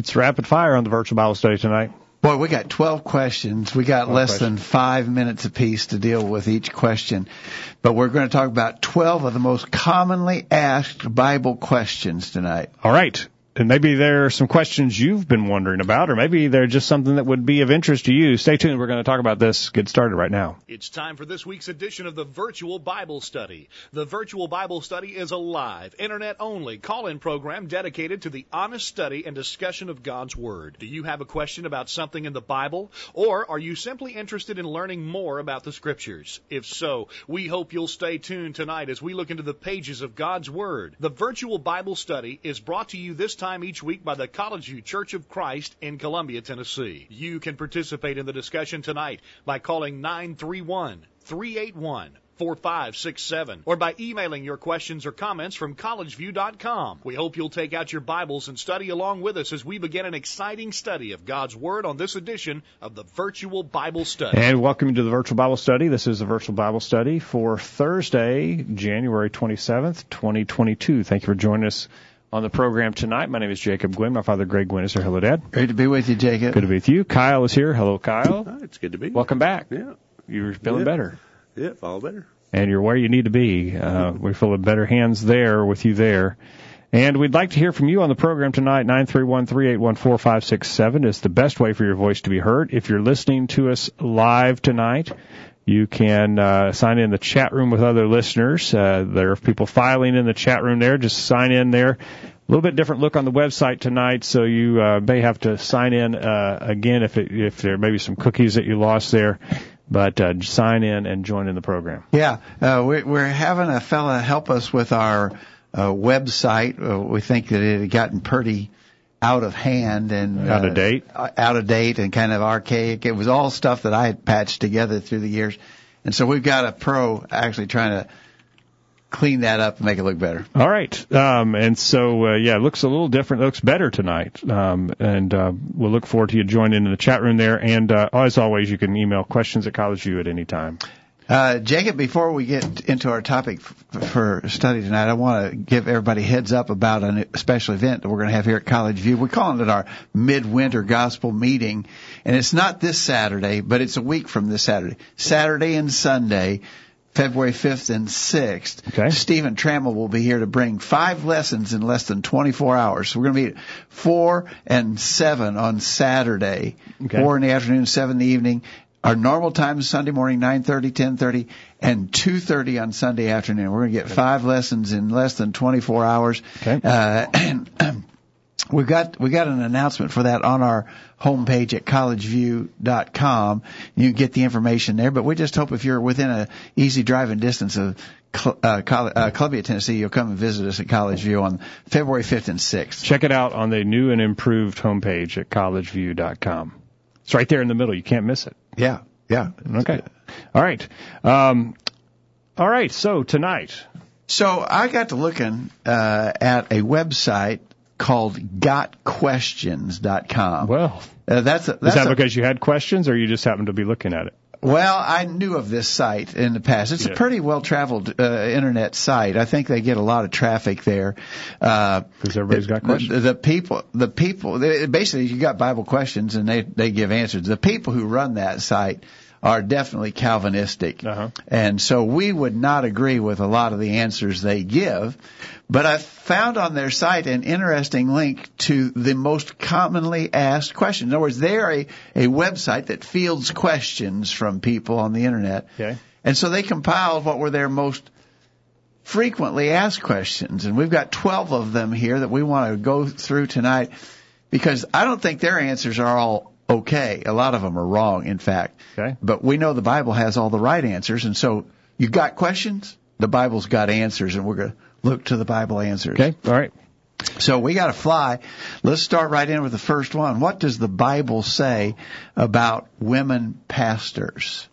It's rapid fire on the virtual Bible study tonight. Boy, we got 12 questions. We got less questions. than five minutes apiece to deal with each question. But we're going to talk about 12 of the most commonly asked Bible questions tonight. All right. And maybe there are some questions you've been wondering about, or maybe they're just something that would be of interest to you. Stay tuned. We're going to talk about this. Get started right now. It's time for this week's edition of the Virtual Bible Study. The Virtual Bible Study is a live, internet only call in program dedicated to the honest study and discussion of God's Word. Do you have a question about something in the Bible? Or are you simply interested in learning more about the Scriptures? If so, we hope you'll stay tuned tonight as we look into the pages of God's Word. The Virtual Bible Study is brought to you this time each week by the College View Church of Christ in Columbia, Tennessee. You can participate in the discussion tonight by calling 931 381 4567 or by emailing your questions or comments from collegeview.com. We hope you'll take out your Bibles and study along with us as we begin an exciting study of God's Word on this edition of the Virtual Bible Study. And welcome to the virtual Bible study. This is the virtual Bible study for Thursday, January 27th, 2022. Thank you for joining us on the program tonight. My name is Jacob Gwynn. My father, Greg Gwynn, is here. Hello, Dad. Great to be with you, Jacob. Good to be with you. Kyle is here. Hello, Kyle. Oh, it's good to be. Welcome back. Yeah. You're feeling Yeah. better. Yeah, all better. and you're where you need to be. Uh, we feel in better hands there with you there. And we'd like to hear from you on the program tonight. 931-381-4567 is the best way for your voice to be heard. If you're listening to us live tonight, you can uh, sign in the chat room with other listeners. Uh, there are people filing in the chat room there. Just sign in there. A little bit different look on the website tonight, so you uh, may have to sign in uh, again if it, if there may be some cookies that you lost there. But uh, sign in and join in the program. Yeah, uh, we're, we're having a fella help us with our uh, website. Uh, we think that it had gotten pretty out of hand and Out of uh, date? uh, out of date and kind of archaic. It was all stuff that I had patched together through the years, and so we've got a pro actually trying to clean that up and make it look better. All right. Um, and so, uh, yeah, it looks a little different. It looks better tonight. Um, and uh, we'll look forward to you joining in the chat room there. And uh, as always, you can email questions at College View at any time. Uh, Jacob, before we get into our topic f- for study tonight, I want to give everybody heads up about a special event that we're going to have here at College View. We're calling it our midwinter gospel meeting, and it's not this Saturday, but it's a week from this Saturday. Saturday and Sunday, February 5th and 6th. Okay. Stephen Trammell will be here to bring five lessons in less than 24 hours. So we're going to meet at 4 and 7 on Saturday, Okay. 4 in the afternoon, 7 in the evening. Our normal time is Sunday morning, 9.30, 10.30, and 2.30 on Sunday afternoon. We're going to get five lessons in less than 24 hours. Okay. Uh, and we got we got an announcement for that on our homepage at collegeview.com. You can get the information there, but we just hope if you're within a easy driving distance of uh, uh, Columbia, Tennessee, you'll come and visit us at College View on February 5th and 6th. Check it out on the new and improved homepage at collegeview.com. It's right there in the middle. You can't miss it. Yeah, yeah. Okay. All right. Um, all right. So tonight, So I got to looking uh, at a website called GotQuestions.com. well, Uh, that's a, is that a, because you had questions or you just happened to be looking at it? Well, I knew of this site in the past. It's Yeah. a pretty well traveled uh, internet site. I think they get a lot of traffic there. Uh, Because everybody's got the, questions. the people, the people, they, basically, you got Bible questions and they they give answers. The people who run that site are definitely Calvinistic, Uh-huh. and so we would not agree with a lot of the answers they give. But I found on their site an interesting link to the most commonly asked questions. In other words, they're a, a website that fields questions from people on the internet. Okay. And so they compiled what were their most frequently asked questions. And we've got 12 of them here that we want to go through tonight because I don't think their answers are all okay. A lot of them are wrong, in fact. Okay. But we know the Bible has all the right answers. And so you got questions? The Bible's got answers and we're going to look to the Bible answers. Okay. All right. So we got to fly. Let's start right in with the first one. What does the Bible say about women pastors?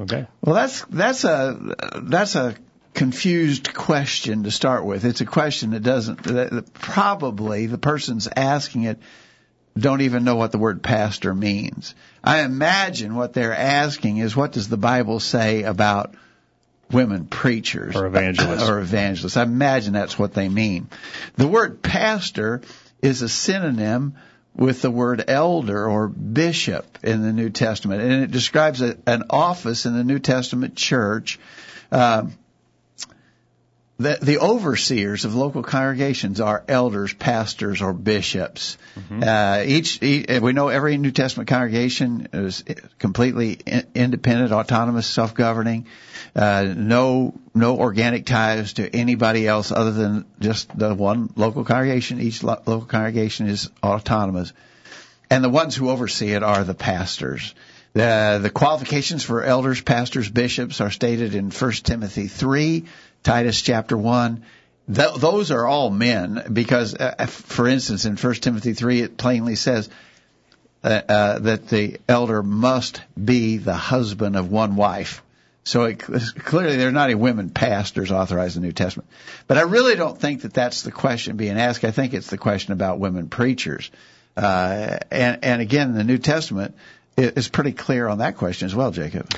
Okay. Well, that's that's a that's a confused question to start with. It's a question that doesn't that that probably the person's asking it don't even know what the word pastor means. I imagine what they're asking is what does the Bible say about women preachers Or evangelists. or evangelists. I imagine that's what they mean. The word pastor is a synonym with the word elder or bishop in the New Testament, and it describes a, an office in the New Testament church. Um, the, the overseers of local congregations are elders, pastors, or bishops. Mm-hmm. Uh, each, each, we know every New Testament congregation is completely in, independent, autonomous, self-governing. Uh, no, no organic ties to anybody else other than just the one local congregation. Each lo- local congregation is autonomous, and the ones who oversee it are the pastors. The, the qualifications for elders, pastors, bishops are stated in 1 Timothy 3, Titus chapter 1. Th- those are all men because, uh, for instance, in 1 Timothy 3, it plainly says uh, uh, that the elder must be the husband of one wife. So it, clearly there are not any women pastors authorized in the New Testament. But I really don't think that that's the question being asked. I think it's the question about women preachers. Uh, and, and again, the New Testament is pretty clear on that question as well, Jacob.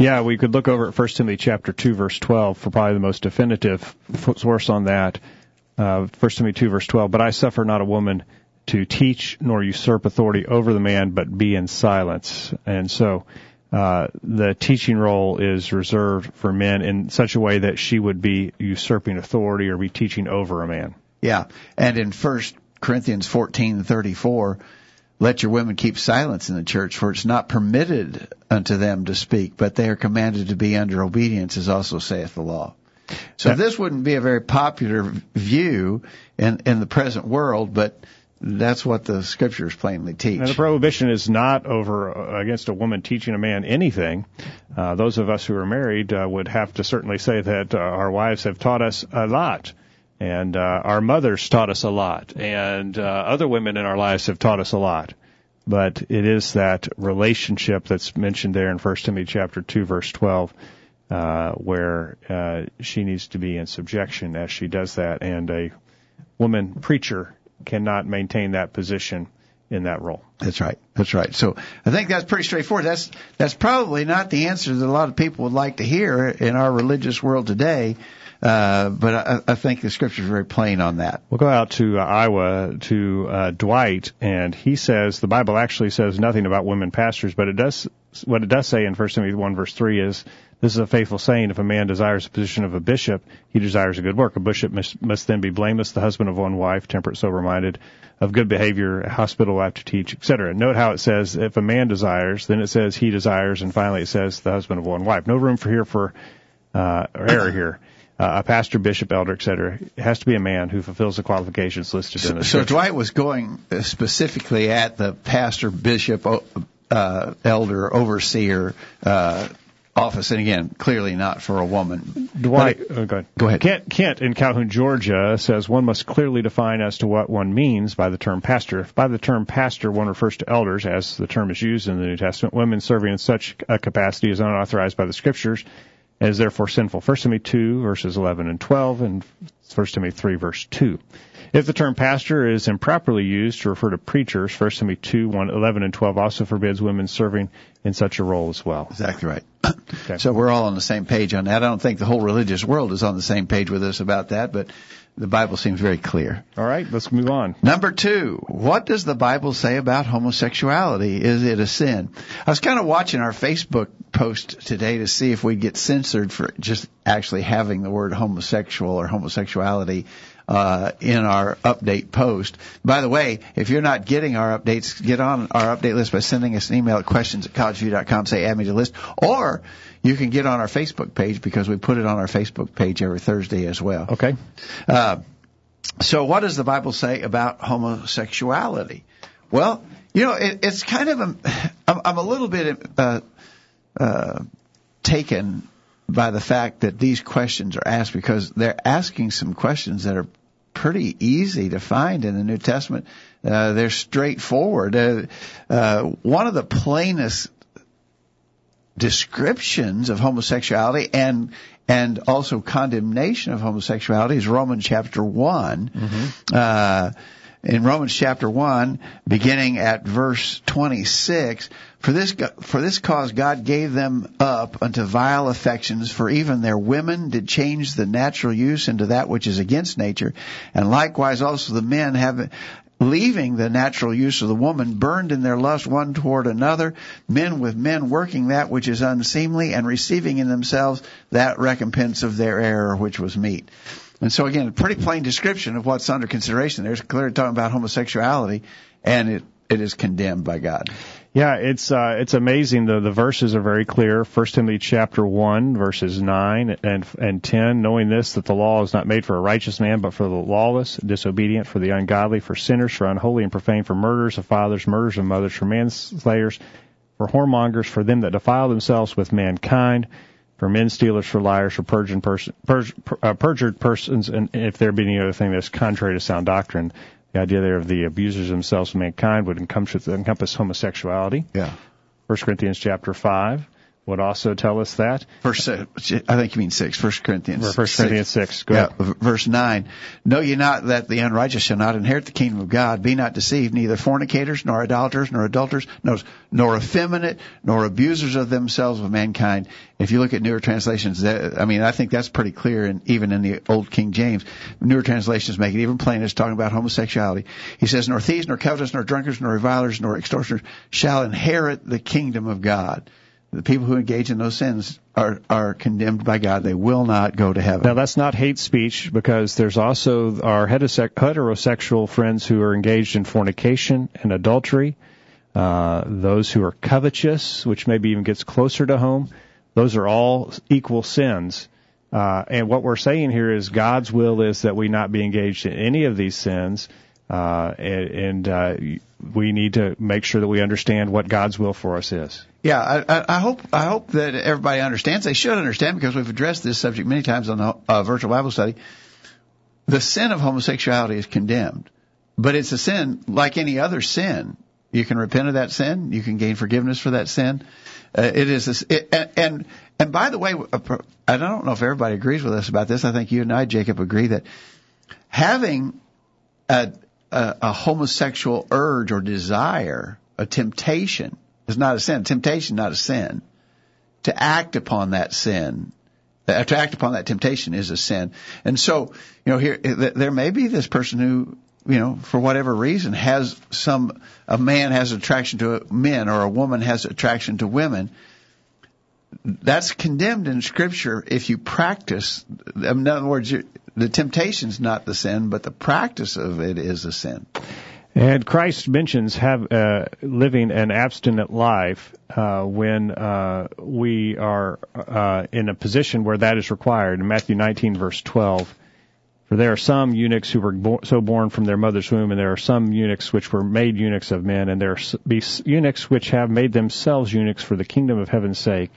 Yeah, we could look over at 1 Timothy chapter 2 verse 12 for probably the most definitive source on that. Uh, 1 Timothy 2 verse 12, but I suffer not a woman to teach nor usurp authority over the man, but be in silence. And so, uh, the teaching role is reserved for men in such a way that she would be usurping authority or be teaching over a man. Yeah, and in First Corinthians fourteen thirty four, let your women keep silence in the church, for it's not permitted unto them to speak, but they are commanded to be under obedience, as also saith the law. So this wouldn't be a very popular view in in the present world, but that's what the scriptures plainly teach. The prohibition is not over uh, against a woman teaching a man anything. Uh, those of us who are married uh, would have to certainly say that uh, our wives have taught us a lot. And uh, our mothers taught us a lot, and uh, other women in our lives have taught us a lot. But it is that relationship that's mentioned there in 1 Timothy chapter 2, verse 12, uh, where uh, she needs to be in subjection as she does that, and a woman preacher cannot maintain that position in that role. That's right. That's right. So I think that's pretty straightforward. That's that's probably not the answer that a lot of people would like to hear in our religious world today. Uh, but I, I think the scripture is very plain on that. We'll go out to uh, Iowa to uh, Dwight, and he says the Bible actually says nothing about women pastors, but it does. What it does say in 1 Timothy 1 verse 3 is this is a faithful saying. If a man desires the position of a bishop, he desires a good work. A bishop must, must then be blameless, the husband of one wife, temperate, sober-minded, of good behavior, hospitable, apt to teach, etc. Note how it says if a man desires, then it says he desires, and finally it says the husband of one wife. No room for here for uh, error here. Uh, a pastor, bishop, elder, etc. It has to be a man who fulfills the qualifications listed in the. So, so Dwight was going specifically at the pastor, bishop, uh, elder, overseer uh, office, and again, clearly not for a woman. Dwight, oh, go ahead. Go ahead. Kent, Kent in Calhoun, Georgia, says one must clearly define as to what one means by the term pastor. If by the term pastor one refers to elders, as the term is used in the New Testament, women serving in such a capacity is unauthorized by the Scriptures and is therefore sinful. 1 Timothy 2 verses 11 and 12 and 1 Timothy 3 verse 2. If the term pastor is improperly used to refer to preachers, 1 Timothy 2, 1, 11 and 12 also forbids women serving in such a role as well. Exactly right. Okay. So we're all on the same page on that. I don't think the whole religious world is on the same page with us about that, but the Bible seems very clear. All right, let's move on. Number two, what does the Bible say about homosexuality? Is it a sin? I was kind of watching our Facebook post today to see if we'd get censored for just actually having the word homosexual or homosexuality uh, in our update post. By the way, if you're not getting our updates, get on our update list by sending us an email at questions at collegeview.com, say add me to the list, or you can get on our Facebook page because we put it on our Facebook page every Thursday as well. Okay. Uh, so what does the Bible say about homosexuality? Well, you know, it, it's kind of a, I'm, I'm a little bit uh, uh, taken by the fact that these questions are asked because they're asking some questions that are pretty easy to find in the New Testament. Uh, they're straightforward. Uh, uh, one of the plainest descriptions of homosexuality and and also condemnation of homosexuality is Romans chapter one. Mm-hmm. Uh, in Romans chapter 1, beginning at verse 26, for this, for this cause God gave them up unto vile affections, for even their women did change the natural use into that which is against nature, and likewise also the men have, leaving the natural use of the woman, burned in their lust one toward another, men with men working that which is unseemly, and receiving in themselves that recompense of their error which was meet. And so again, a pretty plain description of what's under consideration. There's clearly talking about homosexuality, and it, it is condemned by God. Yeah, it's uh, it's amazing. The the verses are very clear. First Timothy chapter one, verses nine and and ten. Knowing this, that the law is not made for a righteous man, but for the lawless, disobedient, for the ungodly, for sinners, for unholy and profane, for murderers of fathers, murderers of mothers, for manslayers, for whoremongers, for them that defile themselves with mankind, for men stealers, for liars, for perjured, person, per, uh, perjured persons, and if there be any other thing that's contrary to sound doctrine the idea there of the abusers themselves of mankind would encompass, encompass homosexuality. Yeah. 1 Corinthians chapter 5 would also tell us that. Verse, I think you mean six. First Corinthians. First Corinthians six. Go yeah, ahead. Verse nine. Know ye not that the unrighteous shall not inherit the kingdom of God? Be not deceived. Neither fornicators, nor idolaters, nor adulterers, nor, nor effeminate, nor abusers of themselves of mankind. If you look at newer translations, that, I mean, I think that's pretty clear, and even in the old King James, newer translations make it even plainer. It's talking about homosexuality. He says, "Nor thieves, nor covetous, nor drunkards, nor revilers, nor extortioners shall inherit the kingdom of God." The people who engage in those sins are are condemned by God. They will not go to heaven. Now that's not hate speech because there's also our heterosexual friends who are engaged in fornication and adultery. Uh, those who are covetous, which maybe even gets closer to home, those are all equal sins. Uh, and what we're saying here is God's will is that we not be engaged in any of these sins, uh, and, and uh, we need to make sure that we understand what God's will for us is. Yeah, I, I hope I hope that everybody understands. They should understand because we've addressed this subject many times on the uh, virtual Bible study. The sin of homosexuality is condemned, but it's a sin like any other sin. You can repent of that sin. You can gain forgiveness for that sin. Uh, it is, a, it, and, and and by the way, I don't know if everybody agrees with us about this. I think you and I, Jacob, agree that having a, a, a homosexual urge or desire, a temptation, is not a sin. Temptation, not a sin. To act upon that sin, uh, to act upon that temptation is a sin. And so, you know, here there may be this person who, you know, for whatever reason, has some a man has attraction to men or a woman has attraction to women. That's condemned in Scripture if you practice. In other words, the temptation's not the sin, but the practice of it is a sin. And Christ mentions have uh, living an abstinent life uh, when uh, we are uh, in a position where that is required. In Matthew 19, verse 12, for there are some eunuchs who were bo- so born from their mother's womb, and there are some eunuchs which were made eunuchs of men, and there be eunuchs which have made themselves eunuchs for the kingdom of heaven's sake.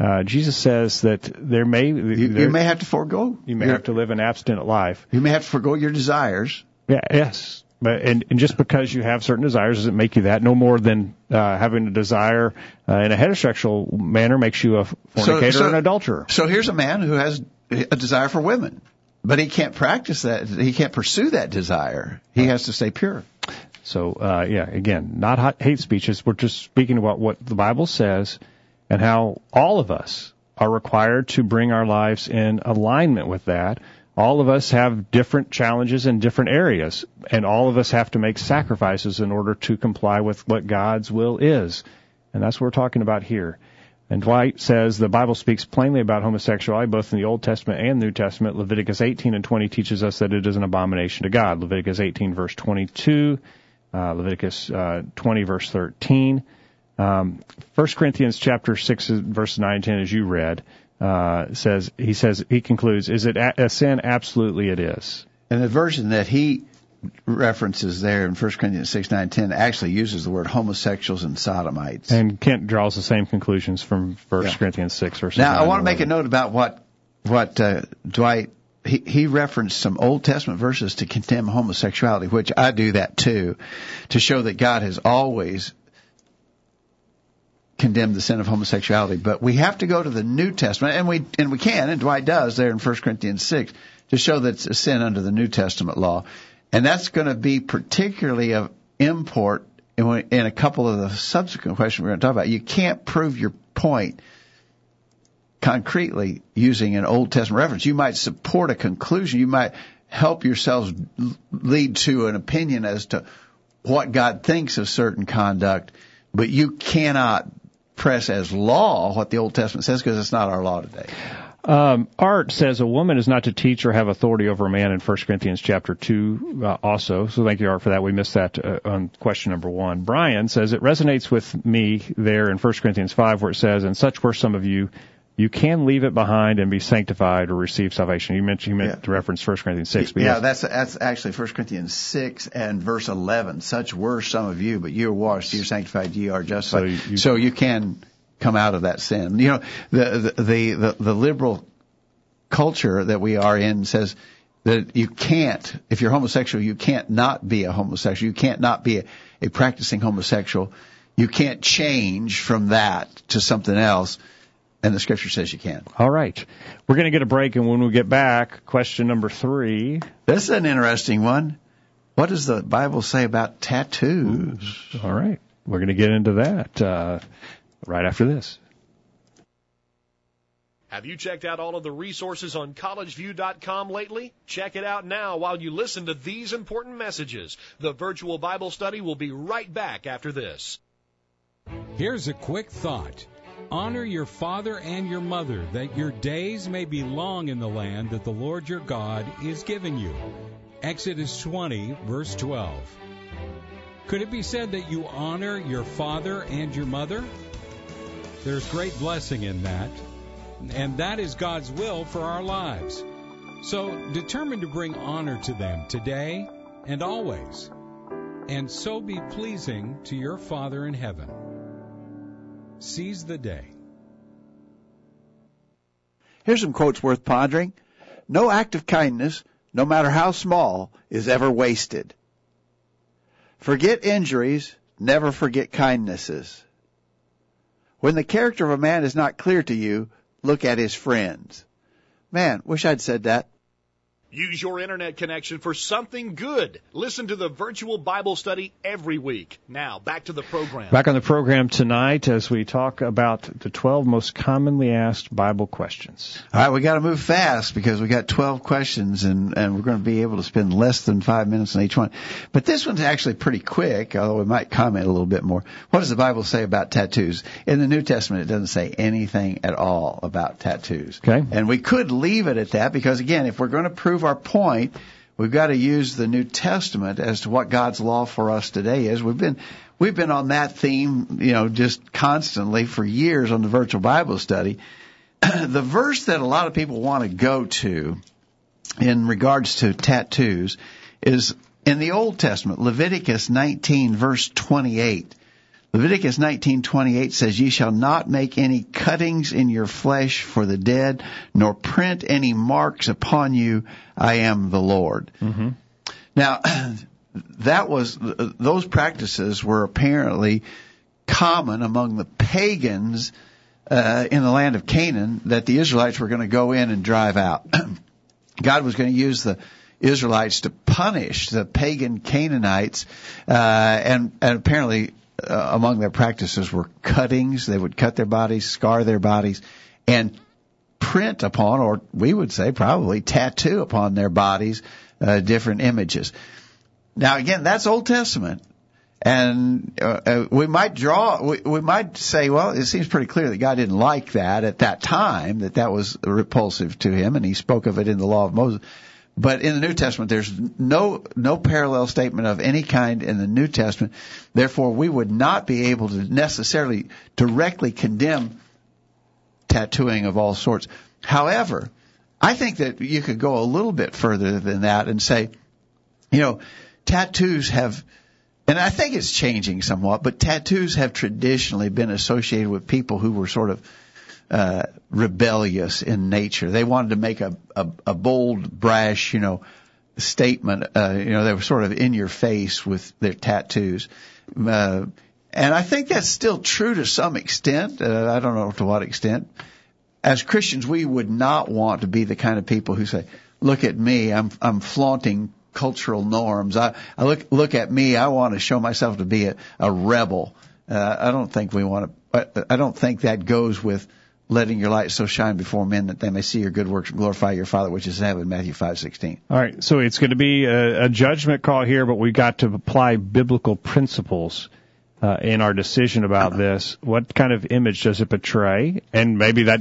Uh, Jesus says that there may you, there, you may have to forego. You may have to live an abstinent life. You may have to forego your desires. Yeah. Yes. But and, and just because you have certain desires doesn't make you that. No more than uh, having a desire uh, in a heterosexual manner makes you a fornicator so, so, and adulterer. So here's a man who has a desire for women, but he can't practice that. He can't pursue that desire. He has to stay pure. So uh, yeah, again, not hot, hate speeches. We're just speaking about what the Bible says and how all of us are required to bring our lives in alignment with that all of us have different challenges in different areas, and all of us have to make sacrifices in order to comply with what God's will is. And that's what we're talking about here. And Dwight says the Bible speaks plainly about homosexuality both in the Old Testament and New Testament. Leviticus 18 and 20 teaches us that it is an abomination to God. Leviticus 18 verse 22, uh, Leviticus uh, 20 verse 13. Um, 1 Corinthians chapter 6 verse 9 and 10 as you read uh, says he says he concludes, is it a, a sin? Absolutely, it is. And the version that he references there in 1 Corinthians 6, 9, 10 actually uses the word homosexuals and sodomites. And Kent draws the same conclusions from 1 yeah. Corinthians 6 verse Now, I want to make a note about what, what, uh, Dwight, he, he referenced some Old Testament verses to condemn homosexuality, which I do that too, to show that God has always condemn the sin of homosexuality, but we have to go to the New Testament, and we and we can, and Dwight does there in 1 Corinthians six to show that it's a sin under the New Testament law, and that's going to be particularly of import in, in a couple of the subsequent questions we're going to talk about. You can't prove your point concretely using an Old Testament reference. You might support a conclusion. You might help yourselves lead to an opinion as to what God thinks of certain conduct, but you cannot press as law what the Old Testament says because it's not our law today. Um, Art says a woman is not to teach or have authority over a man in 1 Corinthians chapter 2 uh, also. So thank you, Art, for that. We missed that uh, on question number one. Brian says it resonates with me there in 1 Corinthians 5 where it says, and such were some of you, you can leave it behind and be sanctified or receive salvation. You mentioned you meant Yeah. to reference 1 Corinthians 6. But yeah, that's that's actually 1 Corinthians 6 and verse 11. Such were some of you, but you are washed, you are sanctified, ye are justified. So you- so you can come out of that sin. You know, the the the, the, the liberal culture that we are in says that you can't, if you're homosexual, you can't not be a homosexual. You can't not be a, a practicing homosexual. You can't change from that to something else. And the scripture says you can. All right. We're going to get a break, and when we get back, question number three. This is an interesting one. What does the Bible say about tattoos? All right. We're going to get into that uh, right after this. Have you checked out all of the resources on collegeview.com lately? Check it out now while you listen to these important messages. The virtual Bible study will be right back after this. Here's a quick thought. Honor your father and your mother, that your days may be long in the land that the Lord your God is giving you. Exodus 20, verse 12. Could it be said that you honor your father and your mother? There's great blessing in that, and that is God's will for our lives. So determine to bring honor to them today and always, and so be pleasing to your Father in heaven. Seize the day. Here's some quotes worth pondering. No act of kindness, no matter how small, is ever wasted. Forget injuries, never forget kindnesses. When the character of a man is not clear to you, look at his friends. Man, wish I'd said that. Use your internet connection for something good. Listen to the virtual Bible study every week. Now, back to the program. Back on the program tonight as we talk about the 12 most commonly asked Bible questions. All right, we got to move fast because we got 12 questions and, and we're going to be able to spend less than five minutes on each one. But this one's actually pretty quick, although we might comment a little bit more. What does the Bible say about tattoos? In the New Testament, it doesn't say anything at all about tattoos. Okay. And we could leave it at that because again, if we're going to prove our point, we've got to use the New Testament as to what God's law for us today is. We've been we've been on that theme, you know, just constantly for years on the virtual Bible study. the verse that a lot of people want to go to in regards to tattoos is in the Old Testament, Leviticus 19 verse 28. Leviticus 19:28 says, "Ye shall not make any cuttings in your flesh for the dead, nor print any marks upon you. I am the Lord." Mm-hmm. Now, that was those practices were apparently common among the pagans uh, in the land of Canaan that the Israelites were going to go in and drive out. God was going to use the Israelites to punish the pagan Canaanites, uh, and and apparently uh, among their practices were cuttings. They would cut their bodies, scar their bodies, and print upon, or we would say probably tattoo upon their bodies, uh, different images. Now again, that's Old Testament. And uh, uh, we might draw, we, we might say, well, it seems pretty clear that God didn't like that at that time, that that was repulsive to him, and he spoke of it in the law of Moses. But in the New Testament, there's no no parallel statement of any kind in the New Testament. Therefore, we would not be able to necessarily directly condemn tattooing of all sorts. However, I think that you could go a little bit further than that and say, you know, tattoos have, and I think it's changing somewhat, but tattoos have traditionally been associated with people who were sort of uh, rebellious in nature. They wanted to make a, a, a bold, brash, you know, statement. Uh, you know, they were sort of in your face with their tattoos. Uh, and I think that's still true to some extent. Uh, I don't know to what extent. As Christians, we would not want to be the kind of people who say, "Look at me, I'm I'm flaunting cultural norms. I, I look look at me, I want to show myself to be a, a rebel." Uh, I don't think we want to. I, I don't think that goes with letting your light so shine before men that they may see your good works and glorify your Father which is in heaven. Matthew five sixteen. All right, so it's going to be a, a judgment call here, but we've got to apply biblical principles uh, in our decision about this. What kind of image does it portray? And maybe that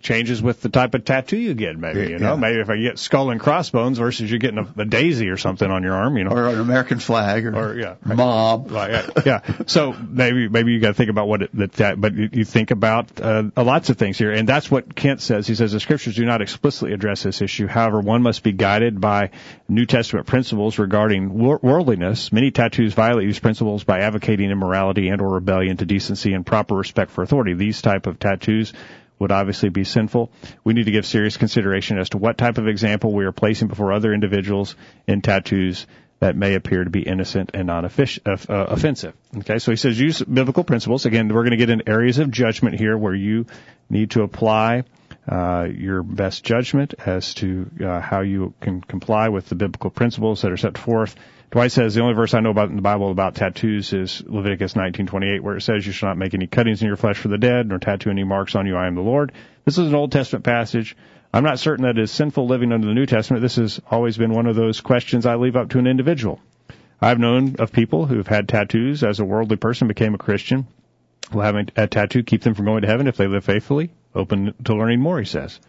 changes with the type of tattoo you get. Maybe you know, Yeah. maybe if I get skull and crossbones versus you're getting a, a daisy or something on your arm, you know, Or an American flag or, Or, yeah, mob. Right, yeah, yeah. So maybe maybe you got to think about what it, that, that but you, you think about uh, lots of things here, and that's what Kent says. He says the scriptures do not explicitly address this issue. However, one must be guided by New Testament principles regarding wor- worldliness. Many tattoos violate these principles by advocating immorality and or rebellion to decency and proper respect for authority. These type of tattoos would obviously be sinful. We need to give serious consideration as to what type of example we are placing before other individuals in tattoos that may appear to be innocent and non uh, offensive. Okay, so he says use biblical principles. Again, we're going to get in areas of judgment here where you need to apply uh, your best judgment as to uh, how you can comply with the biblical principles that are set forth. Dwight says the only verse I know about in the Bible about tattoos is Leviticus 19:28, where it says, "You shall not make any cuttings in your flesh for the dead, nor tattoo any marks on you. I am the Lord." This is an Old Testament passage. I'm not certain that it is sinful living under the New Testament. This has always been one of those questions I leave up to an individual. I've known of people who've had tattoos as a worldly person became a Christian. Will having a tattoo keep them from going to heaven if they live faithfully? Open to learning more, he says.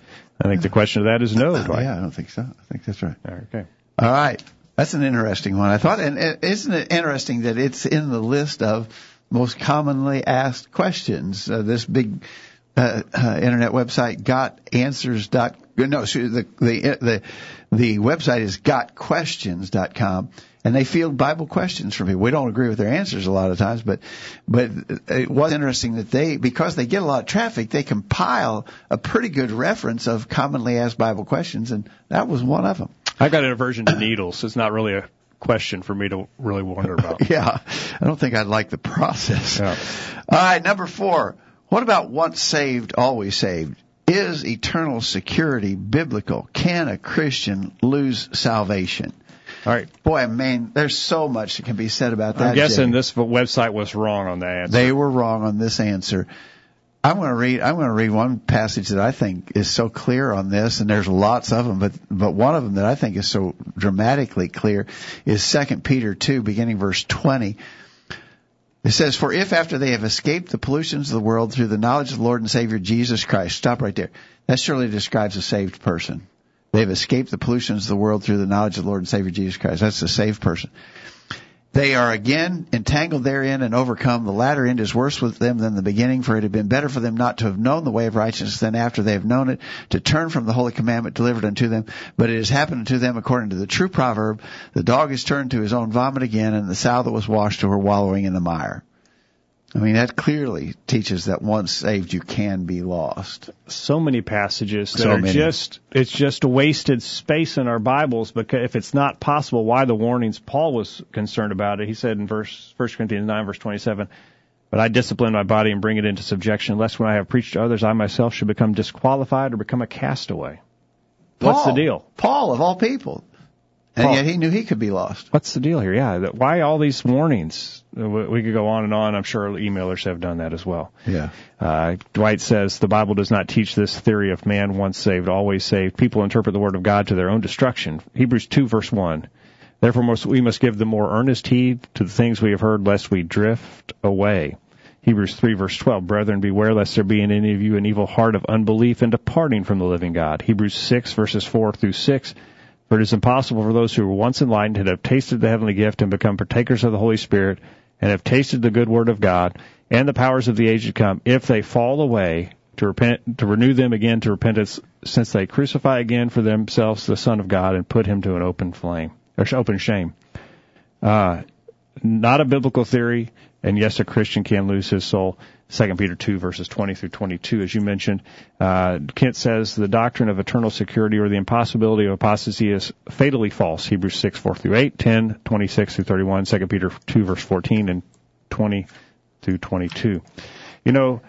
I think the question of that is no, Dwight. Yeah, I don't think so. I think that's right. Okay. All right. That's an interesting one. I thought, and isn't it interesting that it's in the list of most commonly asked questions? Uh, this big uh, uh, internet website got answers dot no the the the the website is gotquestions.com and they field Bible questions from people. We don't agree with their answers a lot of times, but but it was interesting that they because they get a lot of traffic, they compile a pretty good reference of commonly asked Bible questions, and that was one of them. I've got an aversion to needles. So it's not really a question for me to really wonder about. Yeah, I don't think I'd like the process. Yeah. All right, number four. What about once saved, always saved? Is eternal security biblical? Can a Christian lose salvation? All right. Boy, man, there's so much that can be said about that. I'm guessing Jay. this website was wrong on that answer. they were wrong on this answer. I'm going to read. I'm going to read one passage that I think is so clear on this, and there's lots of them, but but one of them that I think is so dramatically clear is Second Peter two, beginning verse 20. It says, For if after they have escaped the pollutions of the world through the knowledge of the Lord and Savior Jesus Christ, stop right there. That surely describes a saved person. They've escaped the pollutions of the world through the knowledge of the Lord and Savior Jesus Christ. That's a saved person. They are again entangled therein and overcome. The latter end is worse with them than the beginning, for it had been better for them not to have known the way of righteousness than after they have known it, to turn from the holy commandment delivered unto them. But it has happened unto them according to the true proverb, the dog is turned to his own vomit again, and the sow that was washed to her wallowing in the mire. I mean, that clearly teaches that once saved, you can be lost. so many passages that So are many. just it's just a wasted space in our Bibles because if it's not possible, why the warnings Paul was concerned about it? He said in verse First Corinthians nine verse twenty seven. But I discipline my body and bring it into subjection, lest when I have preached to others, I myself should become disqualified or become a castaway. What's the deal? Paul, of all people. And Paul. yet he knew he could be lost. What's the deal here? Yeah, why all these warnings? Uh, We could go on and on. I'm sure emailers have done that as well. Yeah. Uh, Dwight says the Bible does not teach this theory of man once saved, always saved. People interpret the Word of God to their own destruction. Hebrews 2 verse 1. Therefore we must give the more earnest heed to the things we have heard lest we drift away. Hebrews 3 verse 12. Brethren, beware lest there be in any of you an evil heart of unbelief and departing from the living God. Hebrews 6 verses 4 through 6. For it is impossible for those who were once enlightened and have tasted the heavenly gift and become partakers of the Holy Spirit and have tasted the good word of God and the powers of the age to come, if they fall away, to repent, to renew them again to repentance, since they crucify again for themselves the Son of God and put him to an open flame or open shame. Uh, not a biblical theory, and yes, a Christian can lose his soul. Second Peter two verses twenty through twenty two, as you mentioned, uh, Kent says the doctrine of eternal security or the impossibility of apostasy is fatally false. Hebrews six four through eight, ten twenty six through thirty one, Second Peter two verse fourteen, and twenty through twenty two. You know,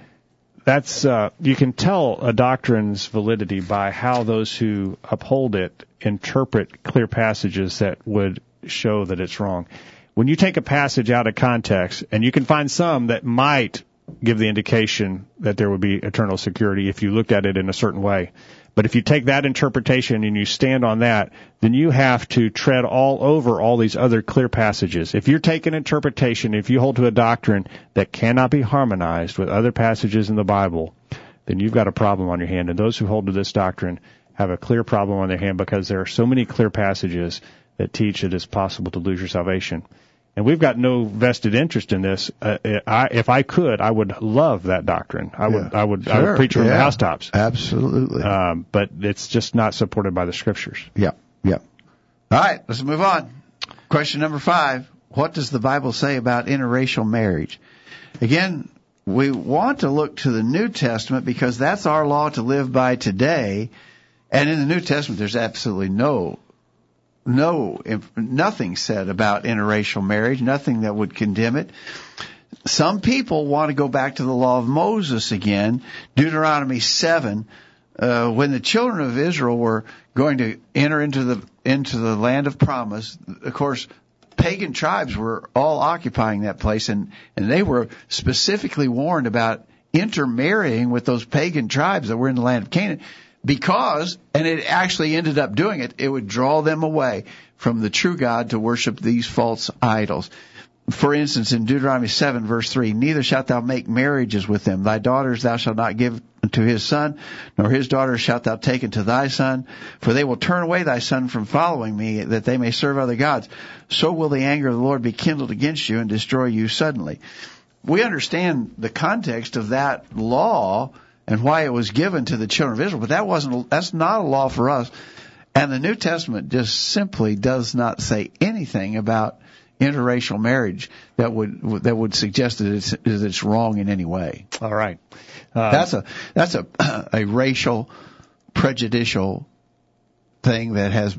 that's uh, you can tell a doctrine's validity by how those who uphold it interpret clear passages that would show that it's wrong. When you take a passage out of context, and you can find some that might give the indication that there would be eternal security if you looked at it in a certain way. But if you take that interpretation and you stand on that, then you have to tread all over all these other clear passages. If you're taking interpretation, if you hold to a doctrine that cannot be harmonized with other passages in the Bible, then you've got a problem on your hand. And those who hold to this doctrine have a clear problem on their hand because there are so many clear passages that teach it is possible to lose your salvation and we've got no vested interest in this. Uh, I, if I could, I would love that doctrine. I would, I would, sure. I would preach from yeah. the housetops. Absolutely. Um, but it's just not supported by the scriptures. Yeah, yeah. All right, let's move on. Question number five: What does the Bible say about interracial marriage? Again, we want to look to the New Testament because that's our law to live by today. And in the New Testament, there's absolutely no no nothing said about interracial marriage, nothing that would condemn it. Some people want to go back to the law of Moses again, Deuteronomy 7, uh, when the children of Israel were going to enter into the into the land of promise. Of course, pagan tribes were all occupying that place, and and they were specifically warned about intermarrying with those pagan tribes that were in the land of Canaan because, and it actually ended up doing it, it would draw them away from the true God to worship these false idols. For instance, in Deuteronomy 7 verse 3, neither shalt thou make marriages with them. Thy daughters thou shalt not give to his son, nor his daughters shalt thou take unto thy son, for they will turn away thy son from following me, that they may serve other gods. So will the anger of the Lord be kindled against you and destroy you suddenly. We understand the context of that law and why it was given to the children of Israel. But that wasn't, that's not a law for us. And the New Testament just simply does not say anything about interracial marriage that would that would suggest that it's, that it's wrong in any way. All right, uh, that's a that's a a racial prejudicial thing that has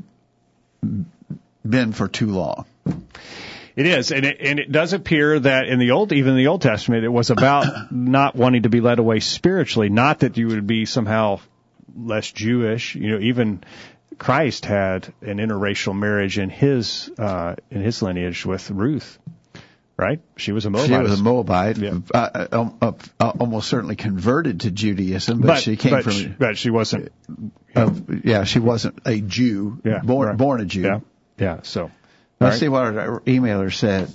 been for too long. It is, and it, and it does appear that in the old, even in the Old Testament, it was about not wanting to be led away spiritually. Not that you would be somehow less Jewish. You know, even Christ had an interracial marriage in his uh, in his lineage with Ruth. Right, she was a Moabite. She was a Moabite, yeah. uh, uh, uh, almost certainly converted to Judaism, but, but she came but from. She, but she wasn't. yeah, she wasn't a Jew. Yeah, born right. born a Jew. Yeah, yeah. So Let's right. see what our emailer said.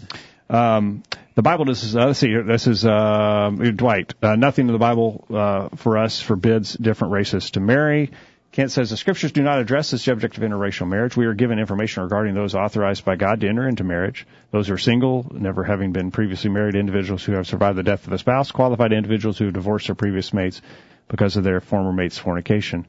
Um, the Bible does. Uh, let's see. This is uh, Dwight. Uh, nothing in the Bible uh, for us forbids different races to marry. Kent says the scriptures do not address the subject of interracial marriage. We are given information regarding those authorized by God to enter into marriage. Those who are single, never having been previously married, individuals who have survived the death of a spouse, qualified individuals who have divorced their previous mates because of their former mate's fornication.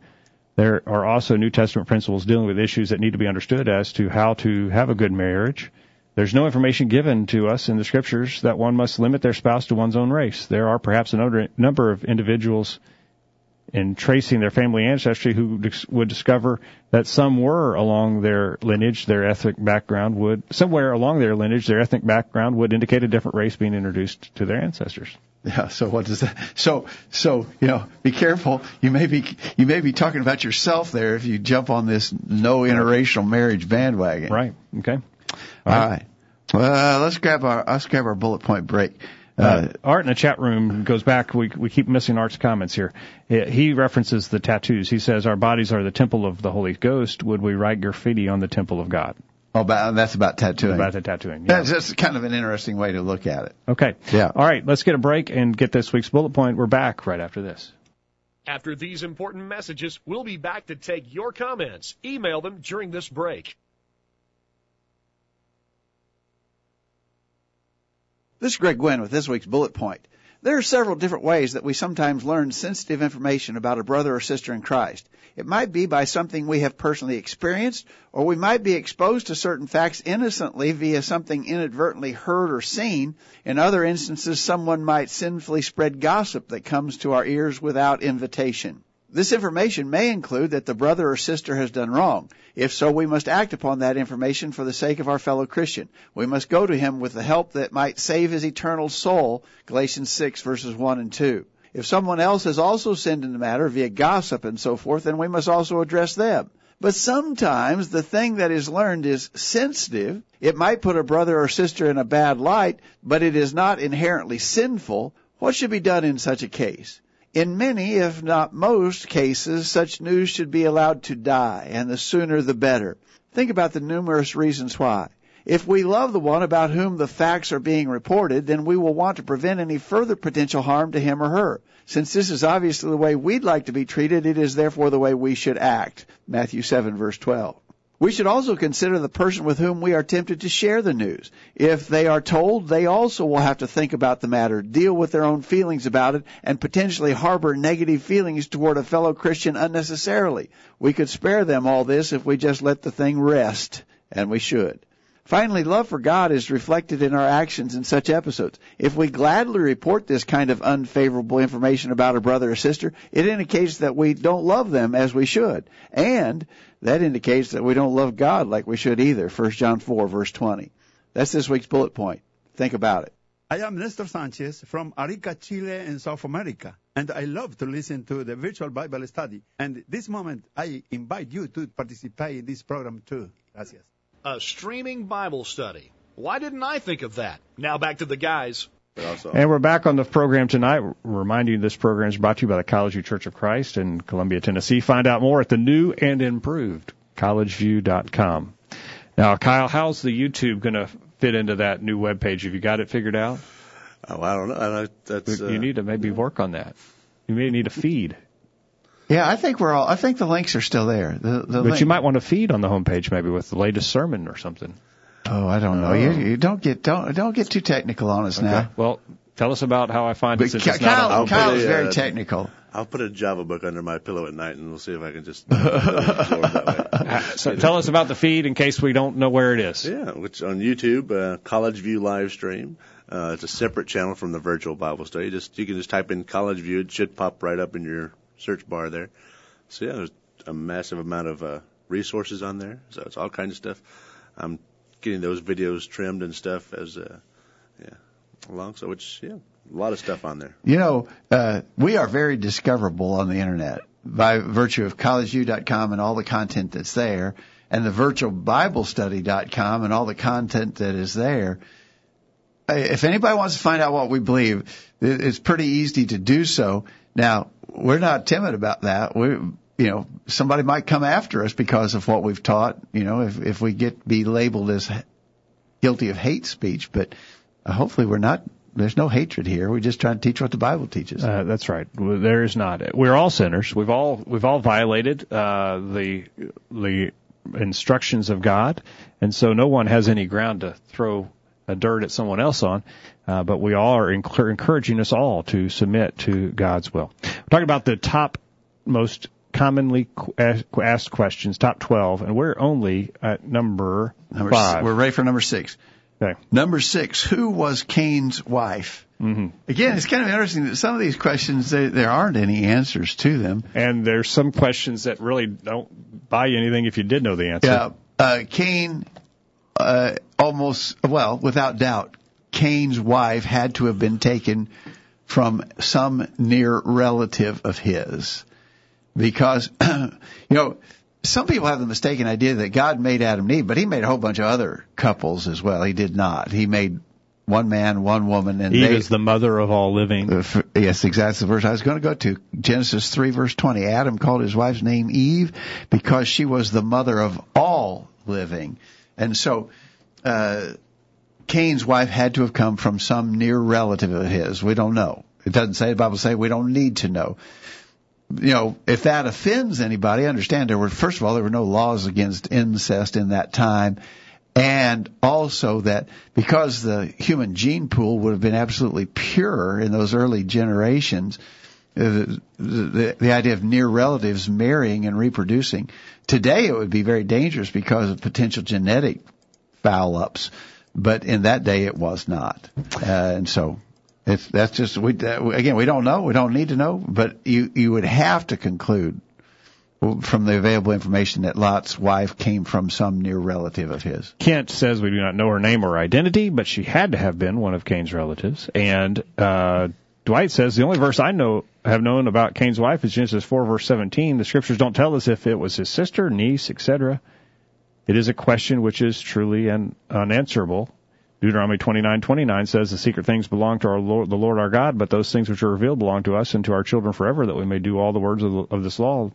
There are also New Testament principles dealing with issues that need to be understood as to how to have a good marriage. There's no information given to us in the scriptures that one must limit their spouse to one's own race. There are perhaps a number of individuals in tracing their family ancestry who would discover that some were along their lineage, their ethnic background would, somewhere along their lineage, their ethnic background would indicate a different race being introduced to their ancestors. Yeah. So what does that? So so you know, be careful. You may be you may be talking about yourself there if you jump on this no interracial marriage bandwagon. Right. Okay. All, All right. right. Well, let's grab our let's grab our bullet point break. Uh, Art in the chat room goes back. We we keep missing Art's comments here. He references the tattoos. He says our bodies are the temple of the Holy Ghost. Would we write graffiti on the temple of God? Oh, about, uh, that's about tattooing. About the tattooing. Yeah. That's just kind of an interesting way to look at it. Okay. Yeah. All right. Let's get a break and get this week's bullet point. We're back right after this. After these important messages, we'll be back to take your comments. Email them during this break. This is Greg Gwynn with this week's bullet point. There are several different ways that we sometimes learn sensitive information about a brother or sister in Christ. It might be by something we have personally experienced, or we might be exposed to certain facts innocently via something inadvertently heard or seen. In other instances, someone might sinfully spread gossip that comes to our ears without invitation. This information may include that the brother or sister has done wrong. If so, we must act upon that information for the sake of our fellow Christian. We must go to him with the help that might save his eternal soul. Galatians 6 verses 1 and 2. If someone else has also sinned in the matter via gossip and so forth, then we must also address them. But sometimes the thing that is learned is sensitive. It might put a brother or sister in a bad light, but it is not inherently sinful. What should be done in such a case? In many, if not most cases, such news should be allowed to die, and the sooner the better. Think about the numerous reasons why. If we love the one about whom the facts are being reported, then we will want to prevent any further potential harm to him or her. Since this is obviously the way we'd like to be treated, it is therefore the way we should act. Matthew 7 verse 12. We should also consider the person with whom we are tempted to share the news. If they are told, they also will have to think about the matter, deal with their own feelings about it, and potentially harbor negative feelings toward a fellow Christian unnecessarily. We could spare them all this if we just let the thing rest, and we should. Finally, love for God is reflected in our actions in such episodes. If we gladly report this kind of unfavorable information about a brother or sister, it indicates that we don't love them as we should. And that indicates that we don't love God like we should either. 1 John 4 verse 20. That's this week's bullet point. Think about it. I am Nestor Sanchez from Arica, Chile in South America, and I love to listen to the virtual Bible study. And this moment, I invite you to participate in this program too. Gracias. A streaming Bible study. Why didn't I think of that? Now back to the guys. And we're back on the program tonight. Reminding you this program is brought to you by the College View Church of Christ in Columbia, Tennessee. Find out more at the new and improved collegeview.com. Now, Kyle, how's the YouTube going to fit into that new web page? Have you got it figured out? Oh, I don't know. I, that's, you uh, need to maybe work on that. You may need a feed. Yeah, I think we're all. I think the links are still there. The, the but link- you might want to feed on the homepage maybe with the latest sermon or something. Oh, I don't know. You, you don't get don't don't get too technical on us now. Well, tell us about how I find it But since Ky- it's not Kyle, on Kyle is very uh, technical. I'll put a Java book under my pillow at night, and we'll see if I can just absorb that way. Uh, So tell us about the feed in case we don't know where it is. Yeah, which on YouTube, uh, College View live stream. Uh, it's a separate channel from the virtual Bible study. Just you can just type in College View; it should pop right up in your search bar there. So yeah, there's a massive amount of uh, resources on there. So it's all kinds of stuff. I'm getting those videos trimmed and stuff as uh, yeah along. So it's yeah, a lot of stuff on there. You know, uh, we are very discoverable on the internet by virtue of collegeview.com and all the content that's there, and the virtualbiblestudy.com and all the content that is there. If anybody wants to find out what we believe, it's pretty easy to do so. Now, we're not timid about that. We, you know, somebody might come after us because of what we've taught. You know, if if we get be labeled as guilty of hate speech, but uh, hopefully we're not. There's no hatred here. We're just trying to teach what the Bible teaches. Uh, that's right. There is not. We're all sinners. We've all we've all violated uh, the the instructions of God, and so no one has any ground to throw a dirt at someone else on. Uh, but we all are encour- encouraging us all to submit to God's will. We're talking about the top most commonly qu- asked- questions, top twelve, and we're only at number, Number five. s- we're ready for number six. Okay. Number six, who was Cain's wife? hmm Again, it's kind of interesting that some of these questions there there aren't any answers to them. And there's some questions that really don't buy you anything if you did know the answer. Yeah, uh, Cain, uh, almost well, without doubt, Cain's wife had to have been taken from some near relative of his, because you know some people have the mistaken idea that God made Adam and Eve, but He made a whole bunch of other couples as well. He did not. He made one man, one woman, and Eve they, is the mother of all living. uh, Yes, exactly the verse I was going to go to. Genesis 3 verse 20. Adam called his wife's name Eve because she was the mother of all living. And so, uh, Cain's wife had to have come from some near relative of his. We don't know. It doesn't say, the Bible say we don't need to know. You know, if that offends anybody, understand there were, first of all, there were no laws against incest in that time and also that because the human gene pool would have been absolutely pure in those early generations, the, the, the idea of near relatives marrying and reproducing, today it would be very dangerous because of potential genetic foul ups, but in that day it was not, uh, and so. It's, that's just we uh, again we don't know we don't need to know but you you would have to conclude from the available information that Lot's wife came from some near relative of his. Kent says we do not know her name or identity, but she had to have been one of Cain's relatives. And uh, Dwight says the only verse I know have known about Cain's wife is Genesis 4 verse 17. The scriptures don't tell us if it was his sister, niece, etc. It is a question which is truly un- unanswerable. Deuteronomy 29:29 says, "The secret things belong to our Lord, the Lord our God, but those things which are revealed belong to us and to our children forever, that we may do all the words of, the, of this law."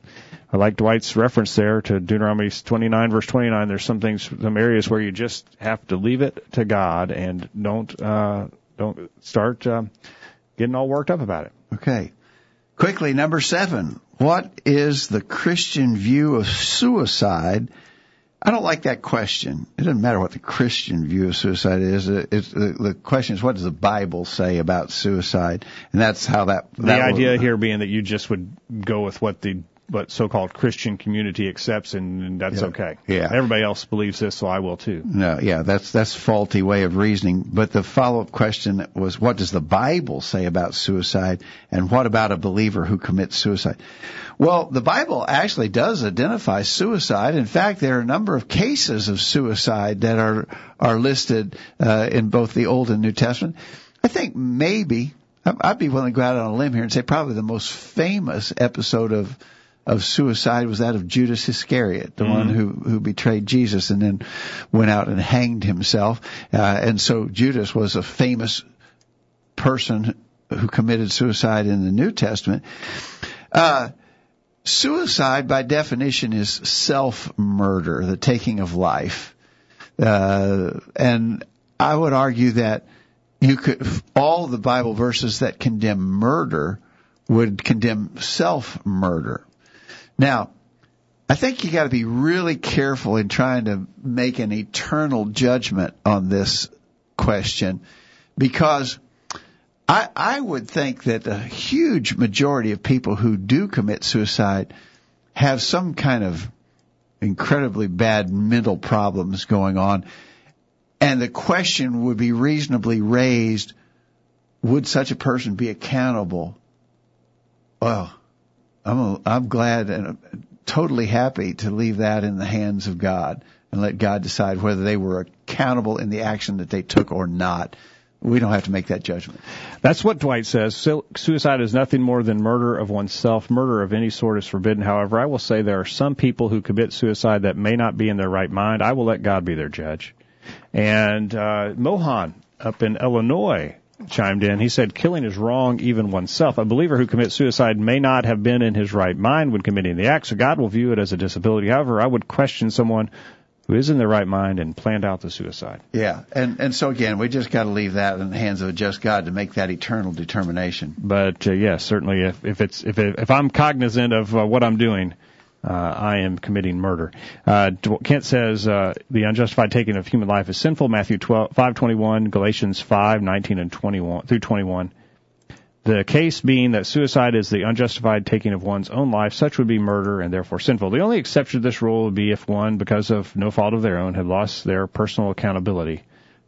I like Dwight's reference there to Deuteronomy 29 verse 29. There's some things, some areas where you just have to leave it to God and don't uh, don't start uh, getting all worked up about it. Okay. Quickly, number seven. What is the Christian view of suicide? I don't like that question. It doesn't matter what the Christian view of suicide is. It's, the, the question is, what does the Bible say about suicide? And that's how that. The that idea will- here being that you just would go with what the what so-called Christian community accepts, and, and that's Yeah. okay. Yeah. Everybody else believes this, so I will too. No, yeah, that's that's faulty way of reasoning. But the follow-up question was, what does the Bible say about suicide, and what about a believer who commits suicide? Well, the Bible actually does identify suicide. In fact, there are a number of cases of suicide that are are listed uh, in both the Old and New Testament. I think maybe I'd be willing to go out on a limb here and say probably the most famous episode of of suicide was that of Judas Iscariot, the one who who betrayed Jesus and then went out and hanged himself. Uh, and so Judas was a famous person who committed suicide in the New Testament. Uh, suicide, by definition, is self-murder, the taking of life. Uh, and I would argue that you could all the Bible verses that condemn murder would condemn self-murder. Now, I think you got to be really careful in trying to make an eternal judgment on this question because I, I would think that a huge majority of people who do commit suicide have some kind of incredibly bad mental problems going on. And the question would be reasonably raised, would such a person be accountable? Well, I'm, I'm glad and totally happy to leave that in the hands of God and let God decide whether they were accountable in the action that they took or not. We don't have to make that judgment. That's what Dwight says. Suicide is nothing more than murder of oneself. Murder of any sort is forbidden. However, I will say there are some people who commit suicide that may not be in their right mind. I will let God be their judge. And uh, Mohan up in Illinois chimed in. He said, "Killing is wrong, even oneself. A believer who commits suicide may not have been in his right mind when committing the act, so God will view it as a disability. However, I would question someone who is in their right mind and planned out the suicide." Yeah, and and so again, we just got to leave that in the hands of a just God to make that eternal determination. But uh, yes, certainly if, if it's if it, if I'm cognizant of uh, what I'm doing, uh, I am committing murder. Uh, Kent says uh, the unjustified taking of human life is sinful. Matthew 12, 5:21, Galatians 5:19 and 21 through 21. The case being that suicide is the unjustified taking of one's own life, such would be murder and therefore sinful. The only exception to this rule would be if one, because of no fault of their own, had lost their personal accountability.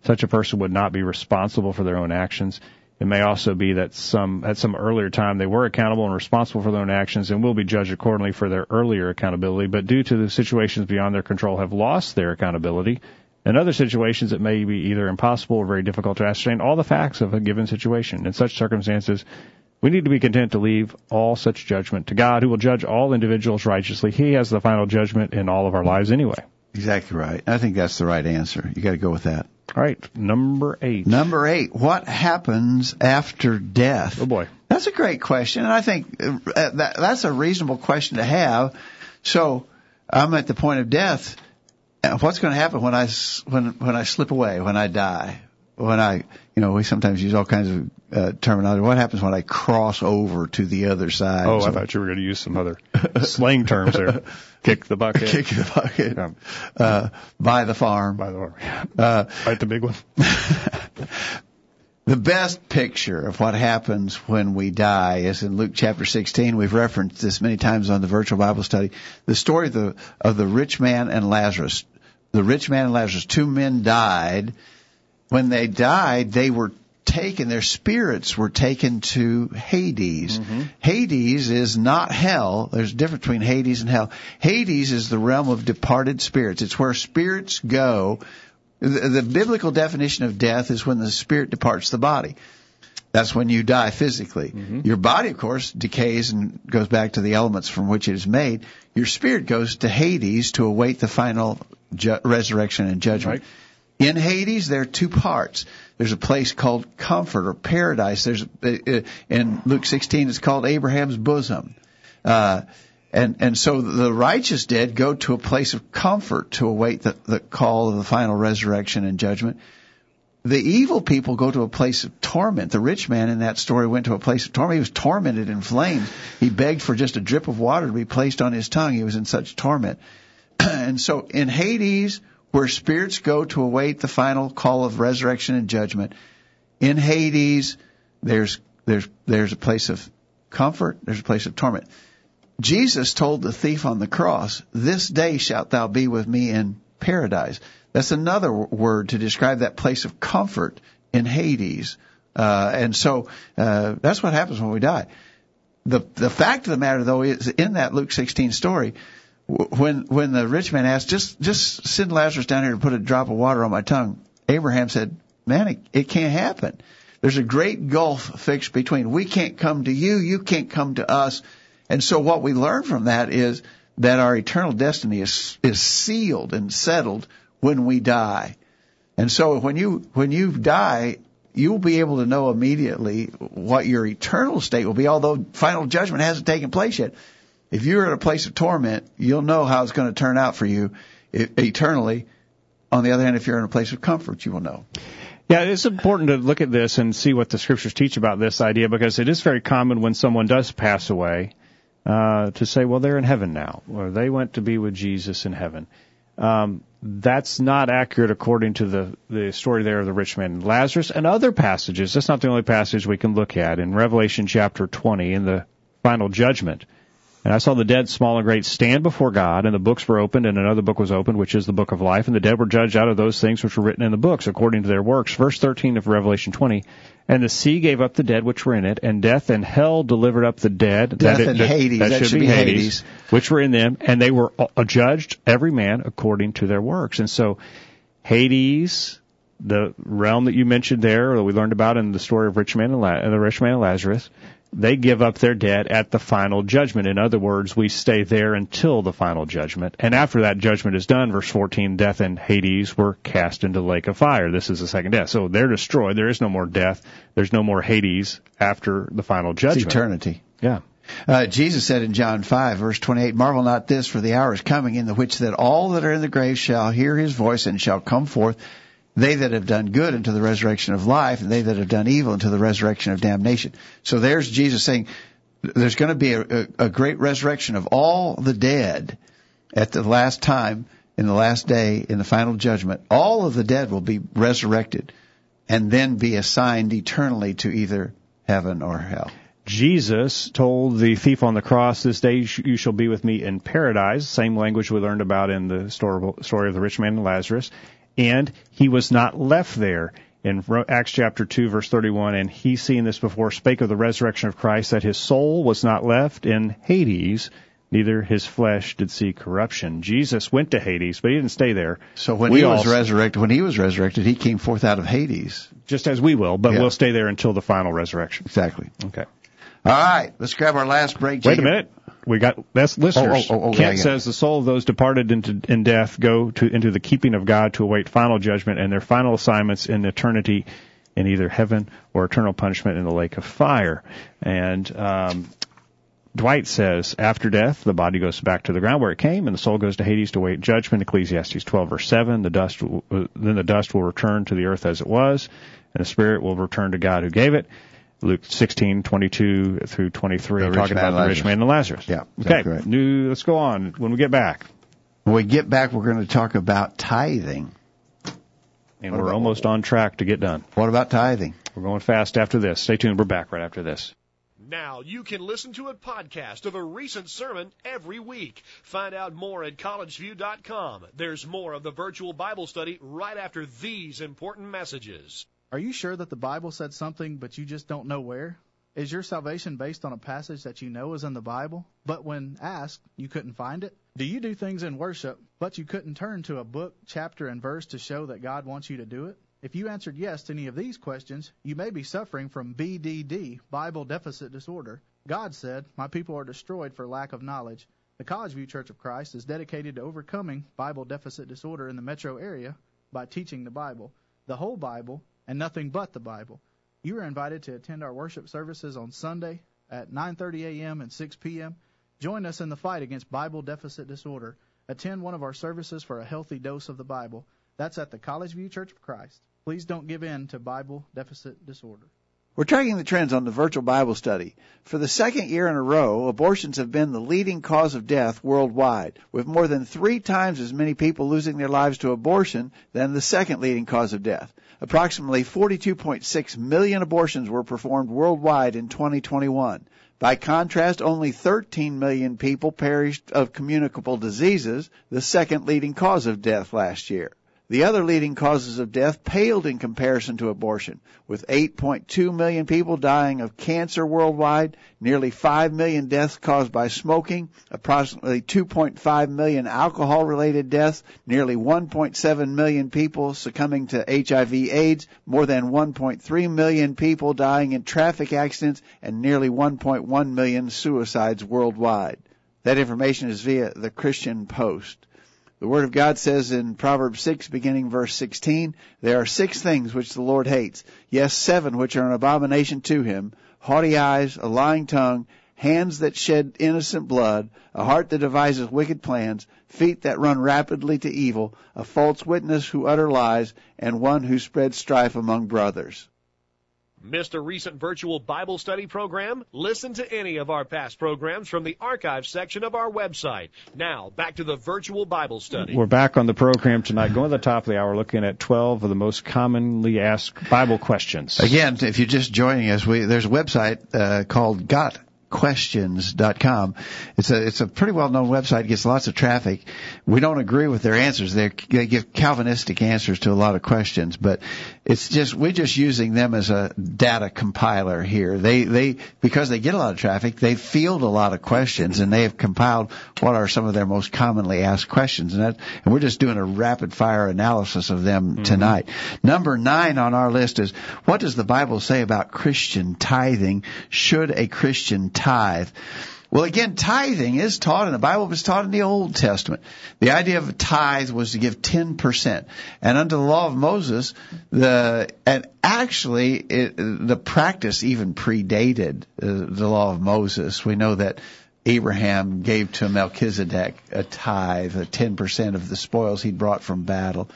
Such a person would not be responsible for their own actions. It may also be that some at some earlier time they were accountable and responsible for their own actions and will be judged accordingly for their earlier accountability, but due to the situations beyond their control have lost their accountability. In other situations, it may be either impossible or very difficult to ascertain all the facts of a given situation. In such circumstances, we need to be content to leave all such judgment to God, who will judge all individuals righteously. He has the final judgment in all of our lives anyway. Exactly right. I think that's the right answer. You got to go with that. All right, number eight. Number eight, what happens after death? Oh boy. That's a great question, and I think uh, that that's a reasonable question to have. So I'm at the point of death. What's going to happen when I when when I slip away, when I die, when I you know we sometimes use all kinds of uh, terminology. What happens when I cross over to the other side? Oh, I thought you were going to use some other slang terms there. Kick the bucket. kick the bucket, Yeah. uh, buy the farm. By the way, Uh, bite the big one. The best picture of what happens when we die is in Luke chapter 16. We've referenced this many times on the virtual Bible study. The story of the, of the rich man and Lazarus. The rich man and Lazarus, two men died. When they died, they were taken, their spirits were taken to Hades. Mm-hmm. Hades is not hell. There's a difference between Hades and hell. Hades is the realm of departed spirits. It's where spirits go the, the biblical definition of death is when the spirit departs the body. That's when you die physically. Mm-hmm. Your body, of course, decays and goes back to the elements from which it is made. Your spirit goes to Hades to await the final ju- resurrection and judgment. Right. In Hades, there are two parts. There's a place called comfort or paradise. There's uh, in Luke 16, it's called Abraham's bosom. Uh, and and so the righteous dead go to a place of comfort to await the, the call of the final resurrection and judgment. The evil people go to a place of torment. The rich man in that story went to a place of torment. He was tormented in flames. He begged for just a drip of water to be placed on his tongue. He was in such torment. and so in Hades, where spirits go to await the final call of resurrection and judgment. In Hades, there's there's there's a place of comfort, there's a place of torment. Jesus told the thief on the cross, "This day shalt thou be with me in paradise." That's another word to describe that place of comfort in Hades. Uh, and so uh, that's what happens when we die. The the fact of the matter, though, is in that Luke 16 story, when when the rich man asked, just just send Lazarus down here to put a drop of water on my tongue, Abraham said, "Man, it, it can't happen. There's a great gulf fixed between. We can't come to you, you can't come to us." And so what we learn from that is that our eternal destiny is is sealed and settled when we die. And so when you when you die, you'll be able to know immediately what your eternal state will be, although final judgment hasn't taken place yet if you're in a place of torment, you'll know how it's going to turn out for you eternally. On the other hand, if you're in a place of comfort, you will know. Yeah, it's important to look at this and see what the scriptures teach about this idea because it is very common when someone does pass away uh, to say, well, they're in heaven now, or they went to be with Jesus in heaven. Um, that's not accurate according to the, the story there of the rich man and Lazarus and other passages. That's not the only passage we can look at. In Revelation chapter 20, in the final judgment, and I saw the dead, small and great, stand before God, and the books were opened, and another book was opened, which is the book of life, and the dead were judged out of those things which were written in the books, according to their works. Verse 13 of Revelation 20. And the sea gave up the dead which were in it, and death and hell delivered up the dead. Death that and it, Hades. That, that should, should be Hades, Hades, which were in them, and they were judged, every man according to their works. And so, Hades, the realm that you mentioned there, that we learned about in the story of rich man and La- the rich man and Lazarus, they give up their debt at the final judgment. In other words, we stay there until the final judgment. And after that judgment is done, verse 14, death and Hades were cast into the lake of fire. This is the second death. So they're destroyed. There is no more death. There's no more Hades after the final judgment. It's eternity. Yeah. Uh, Jesus said in John 5, verse 28, Marvel not this, for the hour is coming in the which that all that are in the grave shall hear his voice and shall come forth they that have done good unto the resurrection of life, and they that have done evil unto the resurrection of damnation. So there's Jesus saying there's going to be a, a, great resurrection of all the dead at the last time, in the last day, in the final judgment. All of the dead will be resurrected and then be assigned eternally to either heaven or hell. Jesus told the thief on the cross, "This day you shall be with me in paradise." Same language we learned about in the story of the rich man and Lazarus and he was not left there. In Acts chapter 2 verse 31, and he seeing this before spake of the resurrection of Christ, that his soul was not left in Hades, neither his flesh did see corruption. Jesus went to Hades, but he didn't stay there. So when we he was resurrected, when he was resurrected, he came forth out of Hades. Just as we will, but yeah. we'll stay there until the final resurrection. Exactly. Okay. All right, let's grab our last break. Jacob. Wait a minute we got that's listeners. Oh, oh, oh, Kent yeah, says the soul of those departed into in death go to into the keeping of God to await final judgment and their final assignments in eternity in either heaven or eternal punishment in the lake of fire. And um, Dwight says, after death, the body goes back to the ground where it came, and the soul goes to Hades to await judgment. Ecclesiastes 12 verse 7. The dust, will, then the dust will return to the earth as it was, and the spirit will return to God who gave it. Luke 16, 22 through 23, the talking about the rich man and Lazarus. Yeah. Okay. New, let's go on. When we get back. When we get back, we're going to talk about tithing. And what we're about, almost on track to get done. What about tithing? We're going fast after this. Stay tuned. We're back right after this. Now you can listen to a podcast of a recent sermon every week. Find out more at collegeview.com. There's more of the virtual Bible study right after these important messages. Are you sure that the Bible said something, but you just don't know where? Is your salvation based on a passage that you know is in the Bible, but when asked, you couldn't find it? Do you do things in worship, but you couldn't turn to a book, chapter, and verse to show that God wants you to do it? If you answered yes to any of these questions, you may be suffering from BDD, Bible Deficit Disorder. God said, My people are destroyed for lack of knowledge. The College View Church of Christ is dedicated to overcoming Bible deficit disorder in the metro area by teaching the Bible, the whole Bible, and nothing but the Bible. You are invited to attend our worship services on Sunday at 9:30 a.m. and 6 p.m. Join us in the fight against Bible deficit disorder. Attend one of our services for a healthy dose of the Bible. That's at the College View Church of Christ. Please don't give in to Bible deficit disorder. We're tracking the trends on the virtual Bible study. For the second year in a row, abortions have been the leading cause of death worldwide, with more than three times as many people losing their lives to abortion than the second leading cause of death. Approximately 42.6 million abortions were performed worldwide in 2021. By contrast, only 13 million people perished of communicable diseases, the second leading cause of death last year. The other leading causes of death paled in comparison to abortion, with 8.2 million people dying of cancer worldwide, nearly 5 million deaths caused by smoking, approximately 2.5 million alcohol related deaths, nearly 1.7 million people succumbing to HIV AIDS, more than 1.3 million people dying in traffic accidents, and nearly 1.1 million suicides worldwide. That information is via the Christian Post. The Word of God says in Proverbs 6, beginning verse 16, There are six things which the Lord hates, yes, seven which are an abomination to him, haughty eyes, a lying tongue, hands that shed innocent blood, a heart that devises wicked plans, feet that run rapidly to evil, a false witness who utter lies, and one who spreads strife among brothers. Missed a recent virtual Bible study program? Listen to any of our past programs from the archive section of our website. Now, back to the virtual Bible study. We're back on the program tonight, going to the top of the hour, looking at 12 of the most commonly asked Bible questions. Again, if you're just joining us, we, there's a website uh, called Got questions.com. It's a it's a pretty well known website. It gets lots of traffic. We don't agree with their answers. They're, they give Calvinistic answers to a lot of questions, but it's just we're just using them as a data compiler here. They they because they get a lot of traffic, they field a lot of questions, and they have compiled what are some of their most commonly asked questions, and that and we're just doing a rapid fire analysis of them mm-hmm. tonight. Number nine on our list is what does the Bible say about Christian tithing? Should a Christian tithe? Well, again, tithing is taught in the Bible was taught in the Old Testament. The idea of a tithe was to give 10%. And under the law of Moses, the, and actually, it, the practice even predated uh, the law of Moses. We know that Abraham gave to Melchizedek a tithe, a 10% of the spoils he'd brought from battle.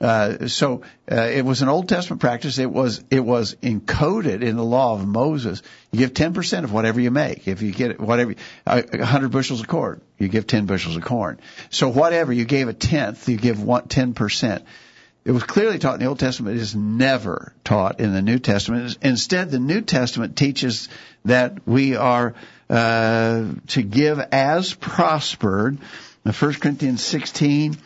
Uh, so uh, it was an Old Testament practice. It was it was encoded in the law of Moses. You give ten percent of whatever you make. If you get whatever a hundred bushels of corn, you give ten bushels of corn. So whatever you gave a tenth, you give one ten percent. It was clearly taught in the Old Testament. It is never taught in the New Testament. Instead, the New Testament teaches that we are uh, to give as prospered. 1 Corinthians 16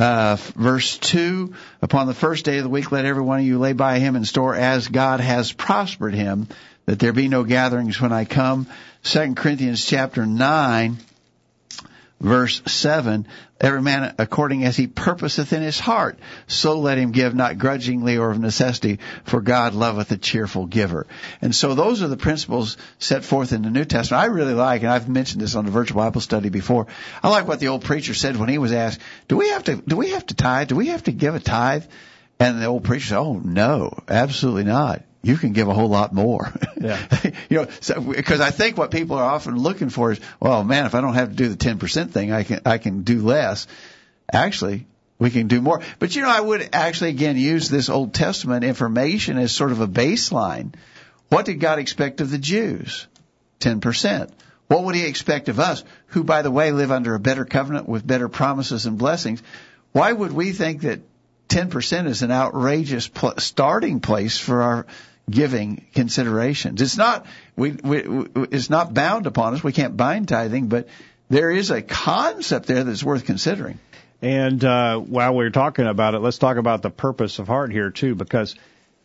uh, verse 2, upon the first day of the week, let every one of you lay by him in store as God has prospered him, that there be no gatherings when I come. Second Corinthians chapter 9, verse 7, every man according as he purposeth in his heart, so let him give, not grudgingly or of necessity, for God loveth a cheerful giver. And so those are the principles set forth in the New Testament. I really like, and I've mentioned this on the virtual Bible study before, I like what the old preacher said when he was asked, do we have to, do we have to tithe? Do we have to give a tithe? And the old preacher said, oh no, absolutely not you can give a whole lot more. Yeah. you know, so, because I think what people are often looking for is, well, man, if I don't have to do the 10% thing, I can, I can do less. Actually, we can do more. But you know, I would actually again use this Old Testament information as sort of a baseline. What did God expect of the Jews? 10%. What would he expect of us, who by the way live under a better covenant with better promises and blessings? Why would we think that 10% is an outrageous pl- starting place for our giving considerations. It's not we, we, it's not bound upon us. We can't bind tithing, but there is a concept there that's worth considering. And uh, while we're talking about it, let's talk about the purpose of heart here too, because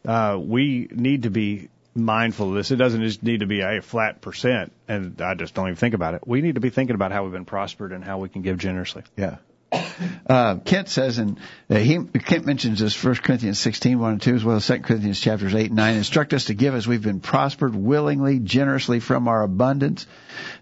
uh, we need to be mindful of this. It doesn't just need to be a flat percent, and I just don't even think about it. We need to be thinking about how we've been prospered and how we can give generously. Yeah. Uh, Kent says, and uh, he Kent mentions this 1 Corinthians 16, 1 and 2, as well as 2 Corinthians chapters 8 and 9. Instruct us to give as we've been prospered willingly, generously from our abundance.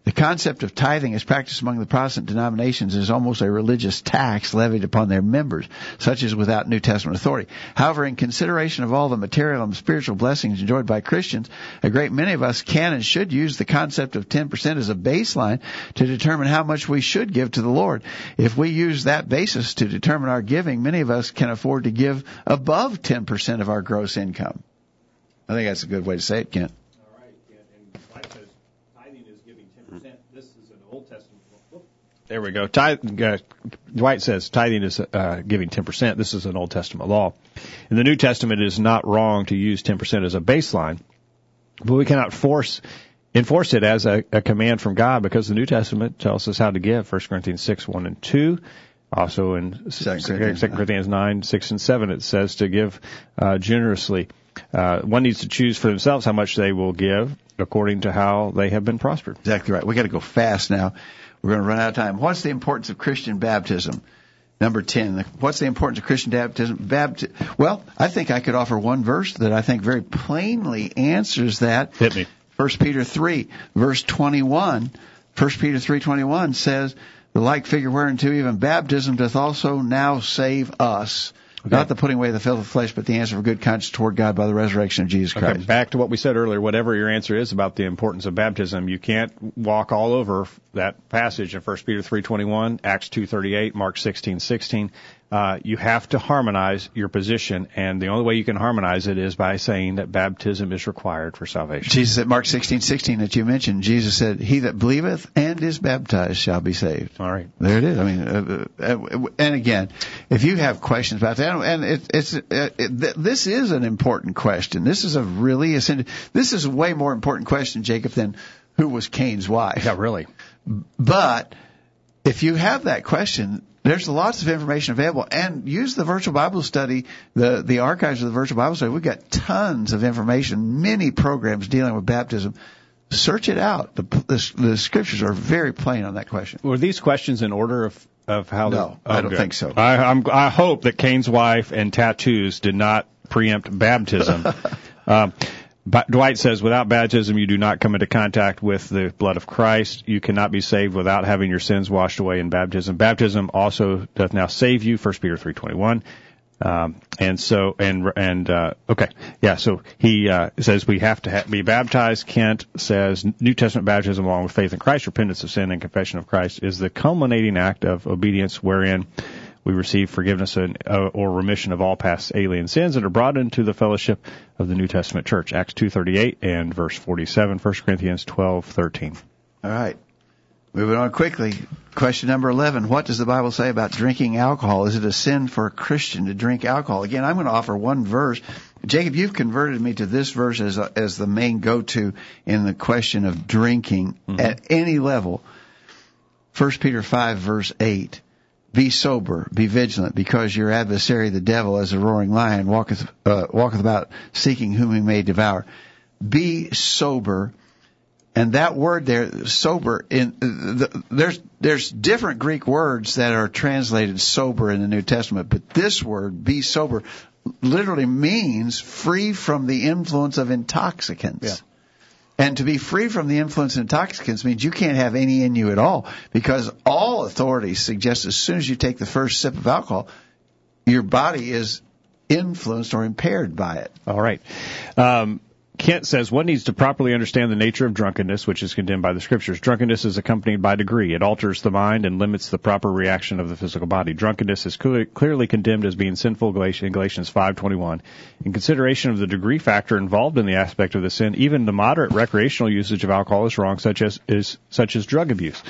The concept of tithing as practiced among the Protestant denominations is almost a religious tax levied upon their members, such as without New Testament authority. However, in consideration of all the material and spiritual blessings enjoyed by Christians, a great many of us can and should use the concept of 10% as a baseline to determine how much we should give to the Lord. If we use that basis to determine our giving, many of us can afford to give above 10% of our gross income. I think that's a good way to say it, Kent. All right, and Dwight says tithing is giving 10%. This is an Old Testament There we go. Tithe, uh, Dwight says tithing is uh, giving 10%. This is an Old Testament law. In the New Testament, it is not wrong to use 10% as a baseline, but we cannot force enforce it as a, a command from God because the New Testament tells us how to give. 1 Corinthians 6, 1 and 2. Also in 2 Corinthians, Corinthians 9, 6 and 7, it says to give uh, generously. Uh, one needs to choose for themselves how much they will give according to how they have been prospered. Exactly right. We got to go fast now. We're going to run out of time. What's the importance of Christian baptism? Number 10. What's the importance of Christian baptism? Bapti- well, I think I could offer one verse that I think very plainly answers that. Hit me. 1 Peter 3, verse 21. 1 Peter 3:21 says, "The like figure whereunto even baptism doth also now save us." Not the putting away the filth of the flesh, but the answer of good conscience toward God by the resurrection of Jesus Christ. Okay, back to what we said earlier. Whatever your answer is about the importance of baptism, you can't walk all over that passage in 1 Peter 3:21, Acts 2:38, Mark 16:16. Uh, you have to harmonize your position, and the only way you can harmonize it is by saying that baptism is required for salvation. Jesus at Mark 16:16 that you mentioned, Jesus said, "He that believeth and is baptized shall be saved." All right. There it is. I mean, uh, uh, and again, if you have questions about that, and it, it's uh, it, th- this is an important question. This is a really. This is a way more important question, Jacob, than who was Cain's wife. Yeah, really. But if you have that question, there's lots of information available and use the virtual Bible study, the, the archives of the virtual Bible study. We've got tons of information, many programs dealing with baptism. Search it out. The, the, the scriptures are very plain on that question. Were these questions in order of of how? No, the, I don't think so. I, I'm, I hope that Cain's wife and tattoos did not preempt baptism. um, Dwight says, without baptism, you do not come into contact with the blood of Christ. You cannot be saved without having your sins washed away in baptism. Baptism also doth now save you. First Peter three twenty one. Um, and so, and, and, uh, okay. Yeah. So he, uh, says we have to ha- be baptized. Kent says New Testament baptism along with faith in Christ, repentance of sin and confession of Christ is the culminating act of obedience wherein we receive forgiveness and, uh, or remission of all past alien sins and are brought into the fellowship of the New Testament church. Acts 2.38 and verse 47, 1 Corinthians 12.13. All right. Moving on quickly. Question number 11. What does the Bible say about drinking alcohol? Is it a sin for a Christian to drink alcohol? Again, I'm going to offer one verse. Jacob, you've converted me to this verse as, a, as the main go-to in the question of drinking Mm-hmm. at any level. 1 Peter 5 verse 8. Be sober, be vigilant, because your adversary, the devil, as a roaring lion, walketh, uh, walketh about seeking whom he may devour. Be sober, and that word there, sober, in the, there's there's different Greek words that are translated sober in the New Testament, but this word, be sober, literally means free from the influence of intoxicants. Yeah. And to be free from the influence of intoxicants means you can't have any in you at all, because all authorities suggest as soon as you take the first sip of alcohol, your body is influenced or impaired by it. All right. Um, Kent says one needs to properly understand the nature of drunkenness, which is condemned by the scriptures. Drunkenness is accompanied by degree. It alters the mind and limits the proper reaction of the physical body. Drunkenness is clearly, condemned as being sinful in Galatians 5:21. In consideration of the degree factor involved in the aspect of the sin, even the moderate recreational usage of alcohol is wrong, such as is such as drug abuse.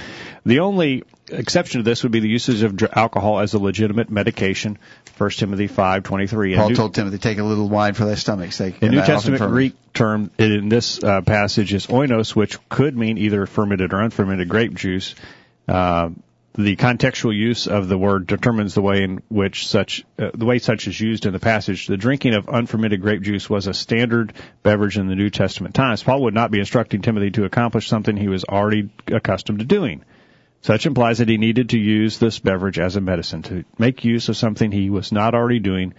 The only exception to this would be the usage of dr- alcohol as a legitimate medication. 1 Timothy 5:23. Paul told Timothy, take a little wine for thy stomach's sake. The New Testament. Greek term in this uh, passage is oinos, which could mean either fermented or unfermented grape juice. Uh, the contextual use of the word determines the way in which such uh, the way such is used in the passage. The drinking of unfermented grape juice was a standard beverage in the New Testament times. Paul would not be instructing Timothy to accomplish something he was already accustomed to doing. Such implies that he needed to use this beverage as a medicine to make use of something he was not already doing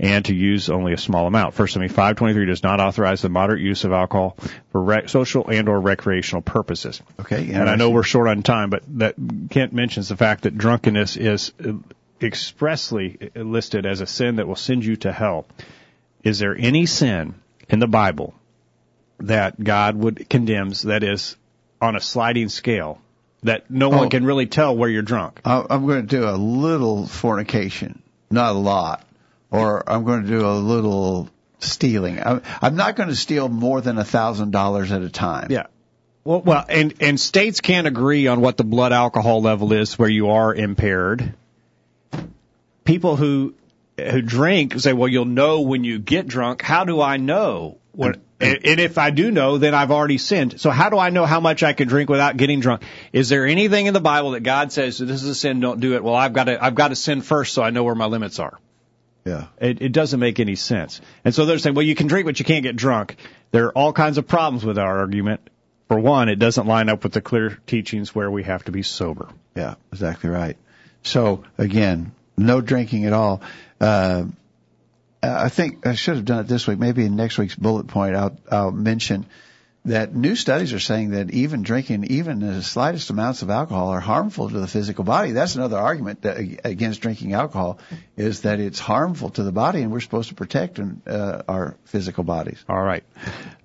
and to use only a small amount. First Timothy 5:23 does not authorize the moderate use of alcohol for rec- social and or recreational purposes. Okay. And I know we're short on time, but that Kent mentions the fact that drunkenness is expressly listed as a sin that will send you to hell. Is there any sin in the Bible that God would condemns that is on a sliding scale that no one Oh. can really tell where you're drunk? I- I'm going to do a little fornication, not a lot, or I'm going to do a little stealing. I'm, I'm not going to steal more than a thousand dollars at a time. Yeah. Well, well, and and states can't agree on what the blood alcohol level is where you are impaired. People who who drink say, "Well, you'll know when you get drunk." How do I know? When, and, and if I do know, then I've already sinned. So how do I know how much I can drink without getting drunk? Is there anything in the Bible that God says this is a sin? Don't do it. Well, I've got to I've got to sin first, so I know where my limits are. Yeah. It, it doesn't make any sense. And so they're saying, well, you can drink, but you can't get drunk. There are all kinds of problems with our argument. For one, it doesn't line up with the clear teachings where we have to be sober. Yeah, exactly right. So again, no drinking at all. Uh, I think I should have done it this week. Maybe in next week's bullet point, I'll, I'll mention that new studies are saying that even drinking even the slightest amounts of alcohol are harmful to the physical body. That's another argument that, against drinking alcohol is that it's harmful to the body, and we're supposed to protect uh, our physical bodies. All right.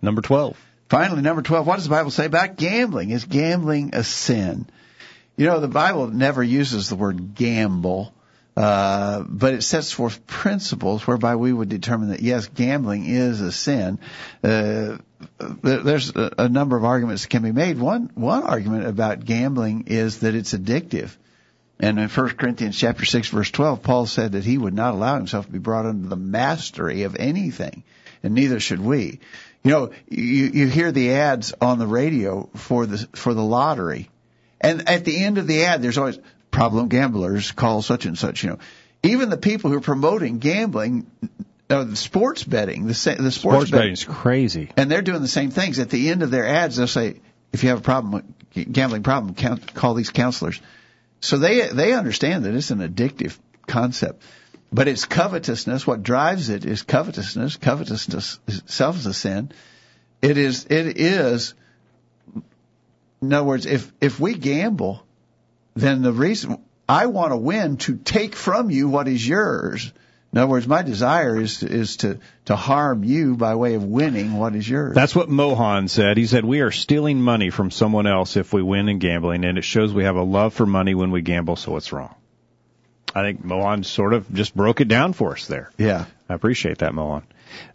Number 12. Finally, number 12, what does the Bible say about gambling? Is gambling a sin? You know, the Bible never uses the word gamble, uh, but it sets forth principles whereby we would determine that yes, gambling is a sin. Uh, there's a, a number of arguments that can be made. One, one argument about gambling is that it's addictive. And in 1 Corinthians chapter 6 verse 12, Paul said that he would not allow himself to be brought under the mastery of anything, and neither should we. You know, you, you hear the ads on the radio for the, for the lottery. And at the end of the ad, there's always problem gamblers call such and such, you know. Even the people who are promoting gambling, uh, the sports betting, the, sa- the sports, Sports betting, is crazy. and they're doing the same things. At the end of their ads, they'll say, if you have a problem, gambling problem, count, call these counselors. So they, they understand that it's an addictive concept. But it's covetousness. What drives it is covetousness. Covetousness itself is a sin. It is, it is, in other words, if, if we gamble, then the reason I want to win to take from you what is yours. In other words, my desire is to, is to to harm you by way of winning what is yours. That's what Mohan said. He said, We are stealing money from someone else if we win in gambling, and it shows we have a love for money when we gamble, so it's wrong. I think Mohan sort of just broke it down for us there. yeah. I appreciate that, Mohan.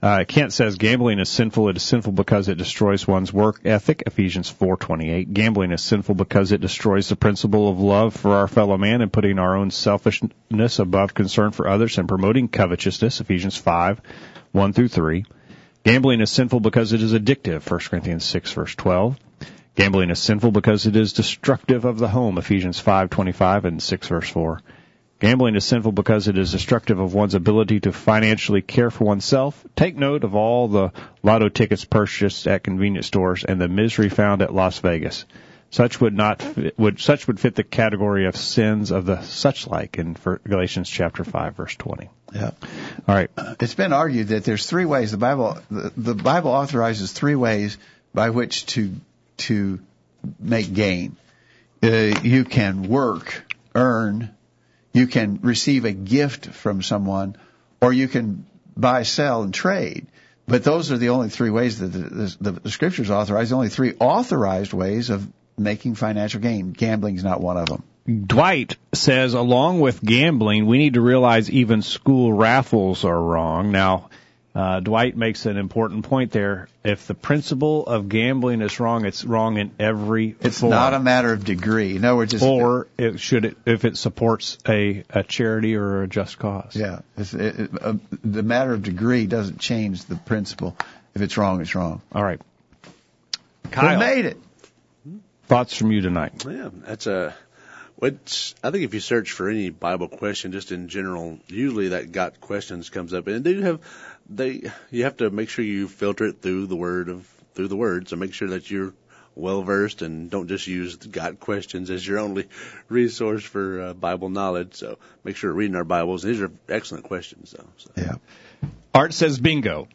Uh, Kent says gambling is sinful. It is sinful because it destroys one's work ethic. Ephesians 4:28. Gambling is sinful because it destroys the principle of love for our fellow man and putting our own selfishness above concern for others and promoting covetousness. Ephesians 5, 1 through 3. Gambling is sinful because it is addictive. 1 Corinthians 6 verse 12. Gambling is sinful because it is destructive of the home. Ephesians 5:25 and 6 verse 4. Gambling is sinful because it is destructive of one's ability to financially care for oneself. Take note of all the lotto tickets purchased at convenience stores and the misery found at Las Vegas. Such would not fit, would such would fit the category of sins of the such like in Galatians chapter 5 verse 20. Yeah. All right. It's been argued that there's three ways the Bible the, the Bible authorizes three ways by which to to make gain. Uh, you can work, earn, you can receive a gift from someone, or you can buy, sell, and trade. But those are the only three ways that the, the, the scriptures authorize. The only three authorized ways of making financial gain. Gambling is not one of them. Dwight says, along with gambling, we need to realize even school raffles are wrong. Now, uh, Dwight makes an important point there. If the principle of gambling is wrong, it's wrong in every It's form. not a matter of degree. In other words, it's, or it should it, if it supports a, a charity or a just cause. yeah, it, it, uh, the matter of degree doesn't change the principle. If it's wrong, it's wrong. All right. We Kyle, made it. thoughts from you tonight? Yeah, that's a. Which I think if you search for any Bible question, just in general, usually that got questions comes up, and they do have they. You have to make sure you filter it through the word of through the words, and make sure that you're well versed and don't just use Got Questions as your only resource for uh, Bible knowledge. So make sure you're reading our Bibles. These are excellent questions, though. So. Yeah. Art says bingo.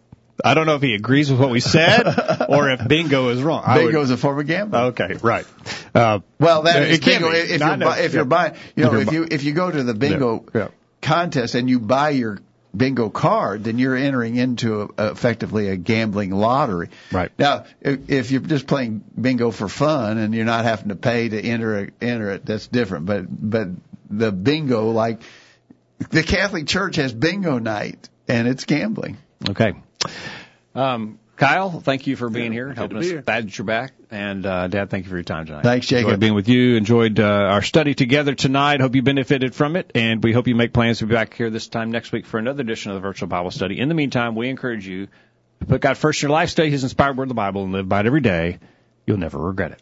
I don't know if he agrees with what we said or if bingo is wrong. I would- Bingo is a form of gambling. Okay, right. Uh, Well, that it is can bingo. be. If Not you're, bu- ne- if you're buying, you know, you're if you if you go to the bingo Yeah, yeah. contest and you buy your bingo card, then you're entering into a, effectively a gambling lottery. Right. Now, if, if you're just playing bingo for fun and you're not having to pay to enter it, enter it, that's different. But but the bingo, like the Catholic Church has bingo night, and it's gambling. Okay. Um, Kyle, thank you for being here, good helping us. be here. Glad that you're back. And uh, Dad, thank you for your time tonight. Thanks, Jacob. Enjoyed being with you. Enjoyed uh, our study together tonight. Hope you benefited from it, and we hope you make plans to be back here this time next week for another edition of the Virtual Bible Study. In the meantime, we encourage you to put God first in your life, study His inspired word of the Bible, and live by it every day. You'll never regret it.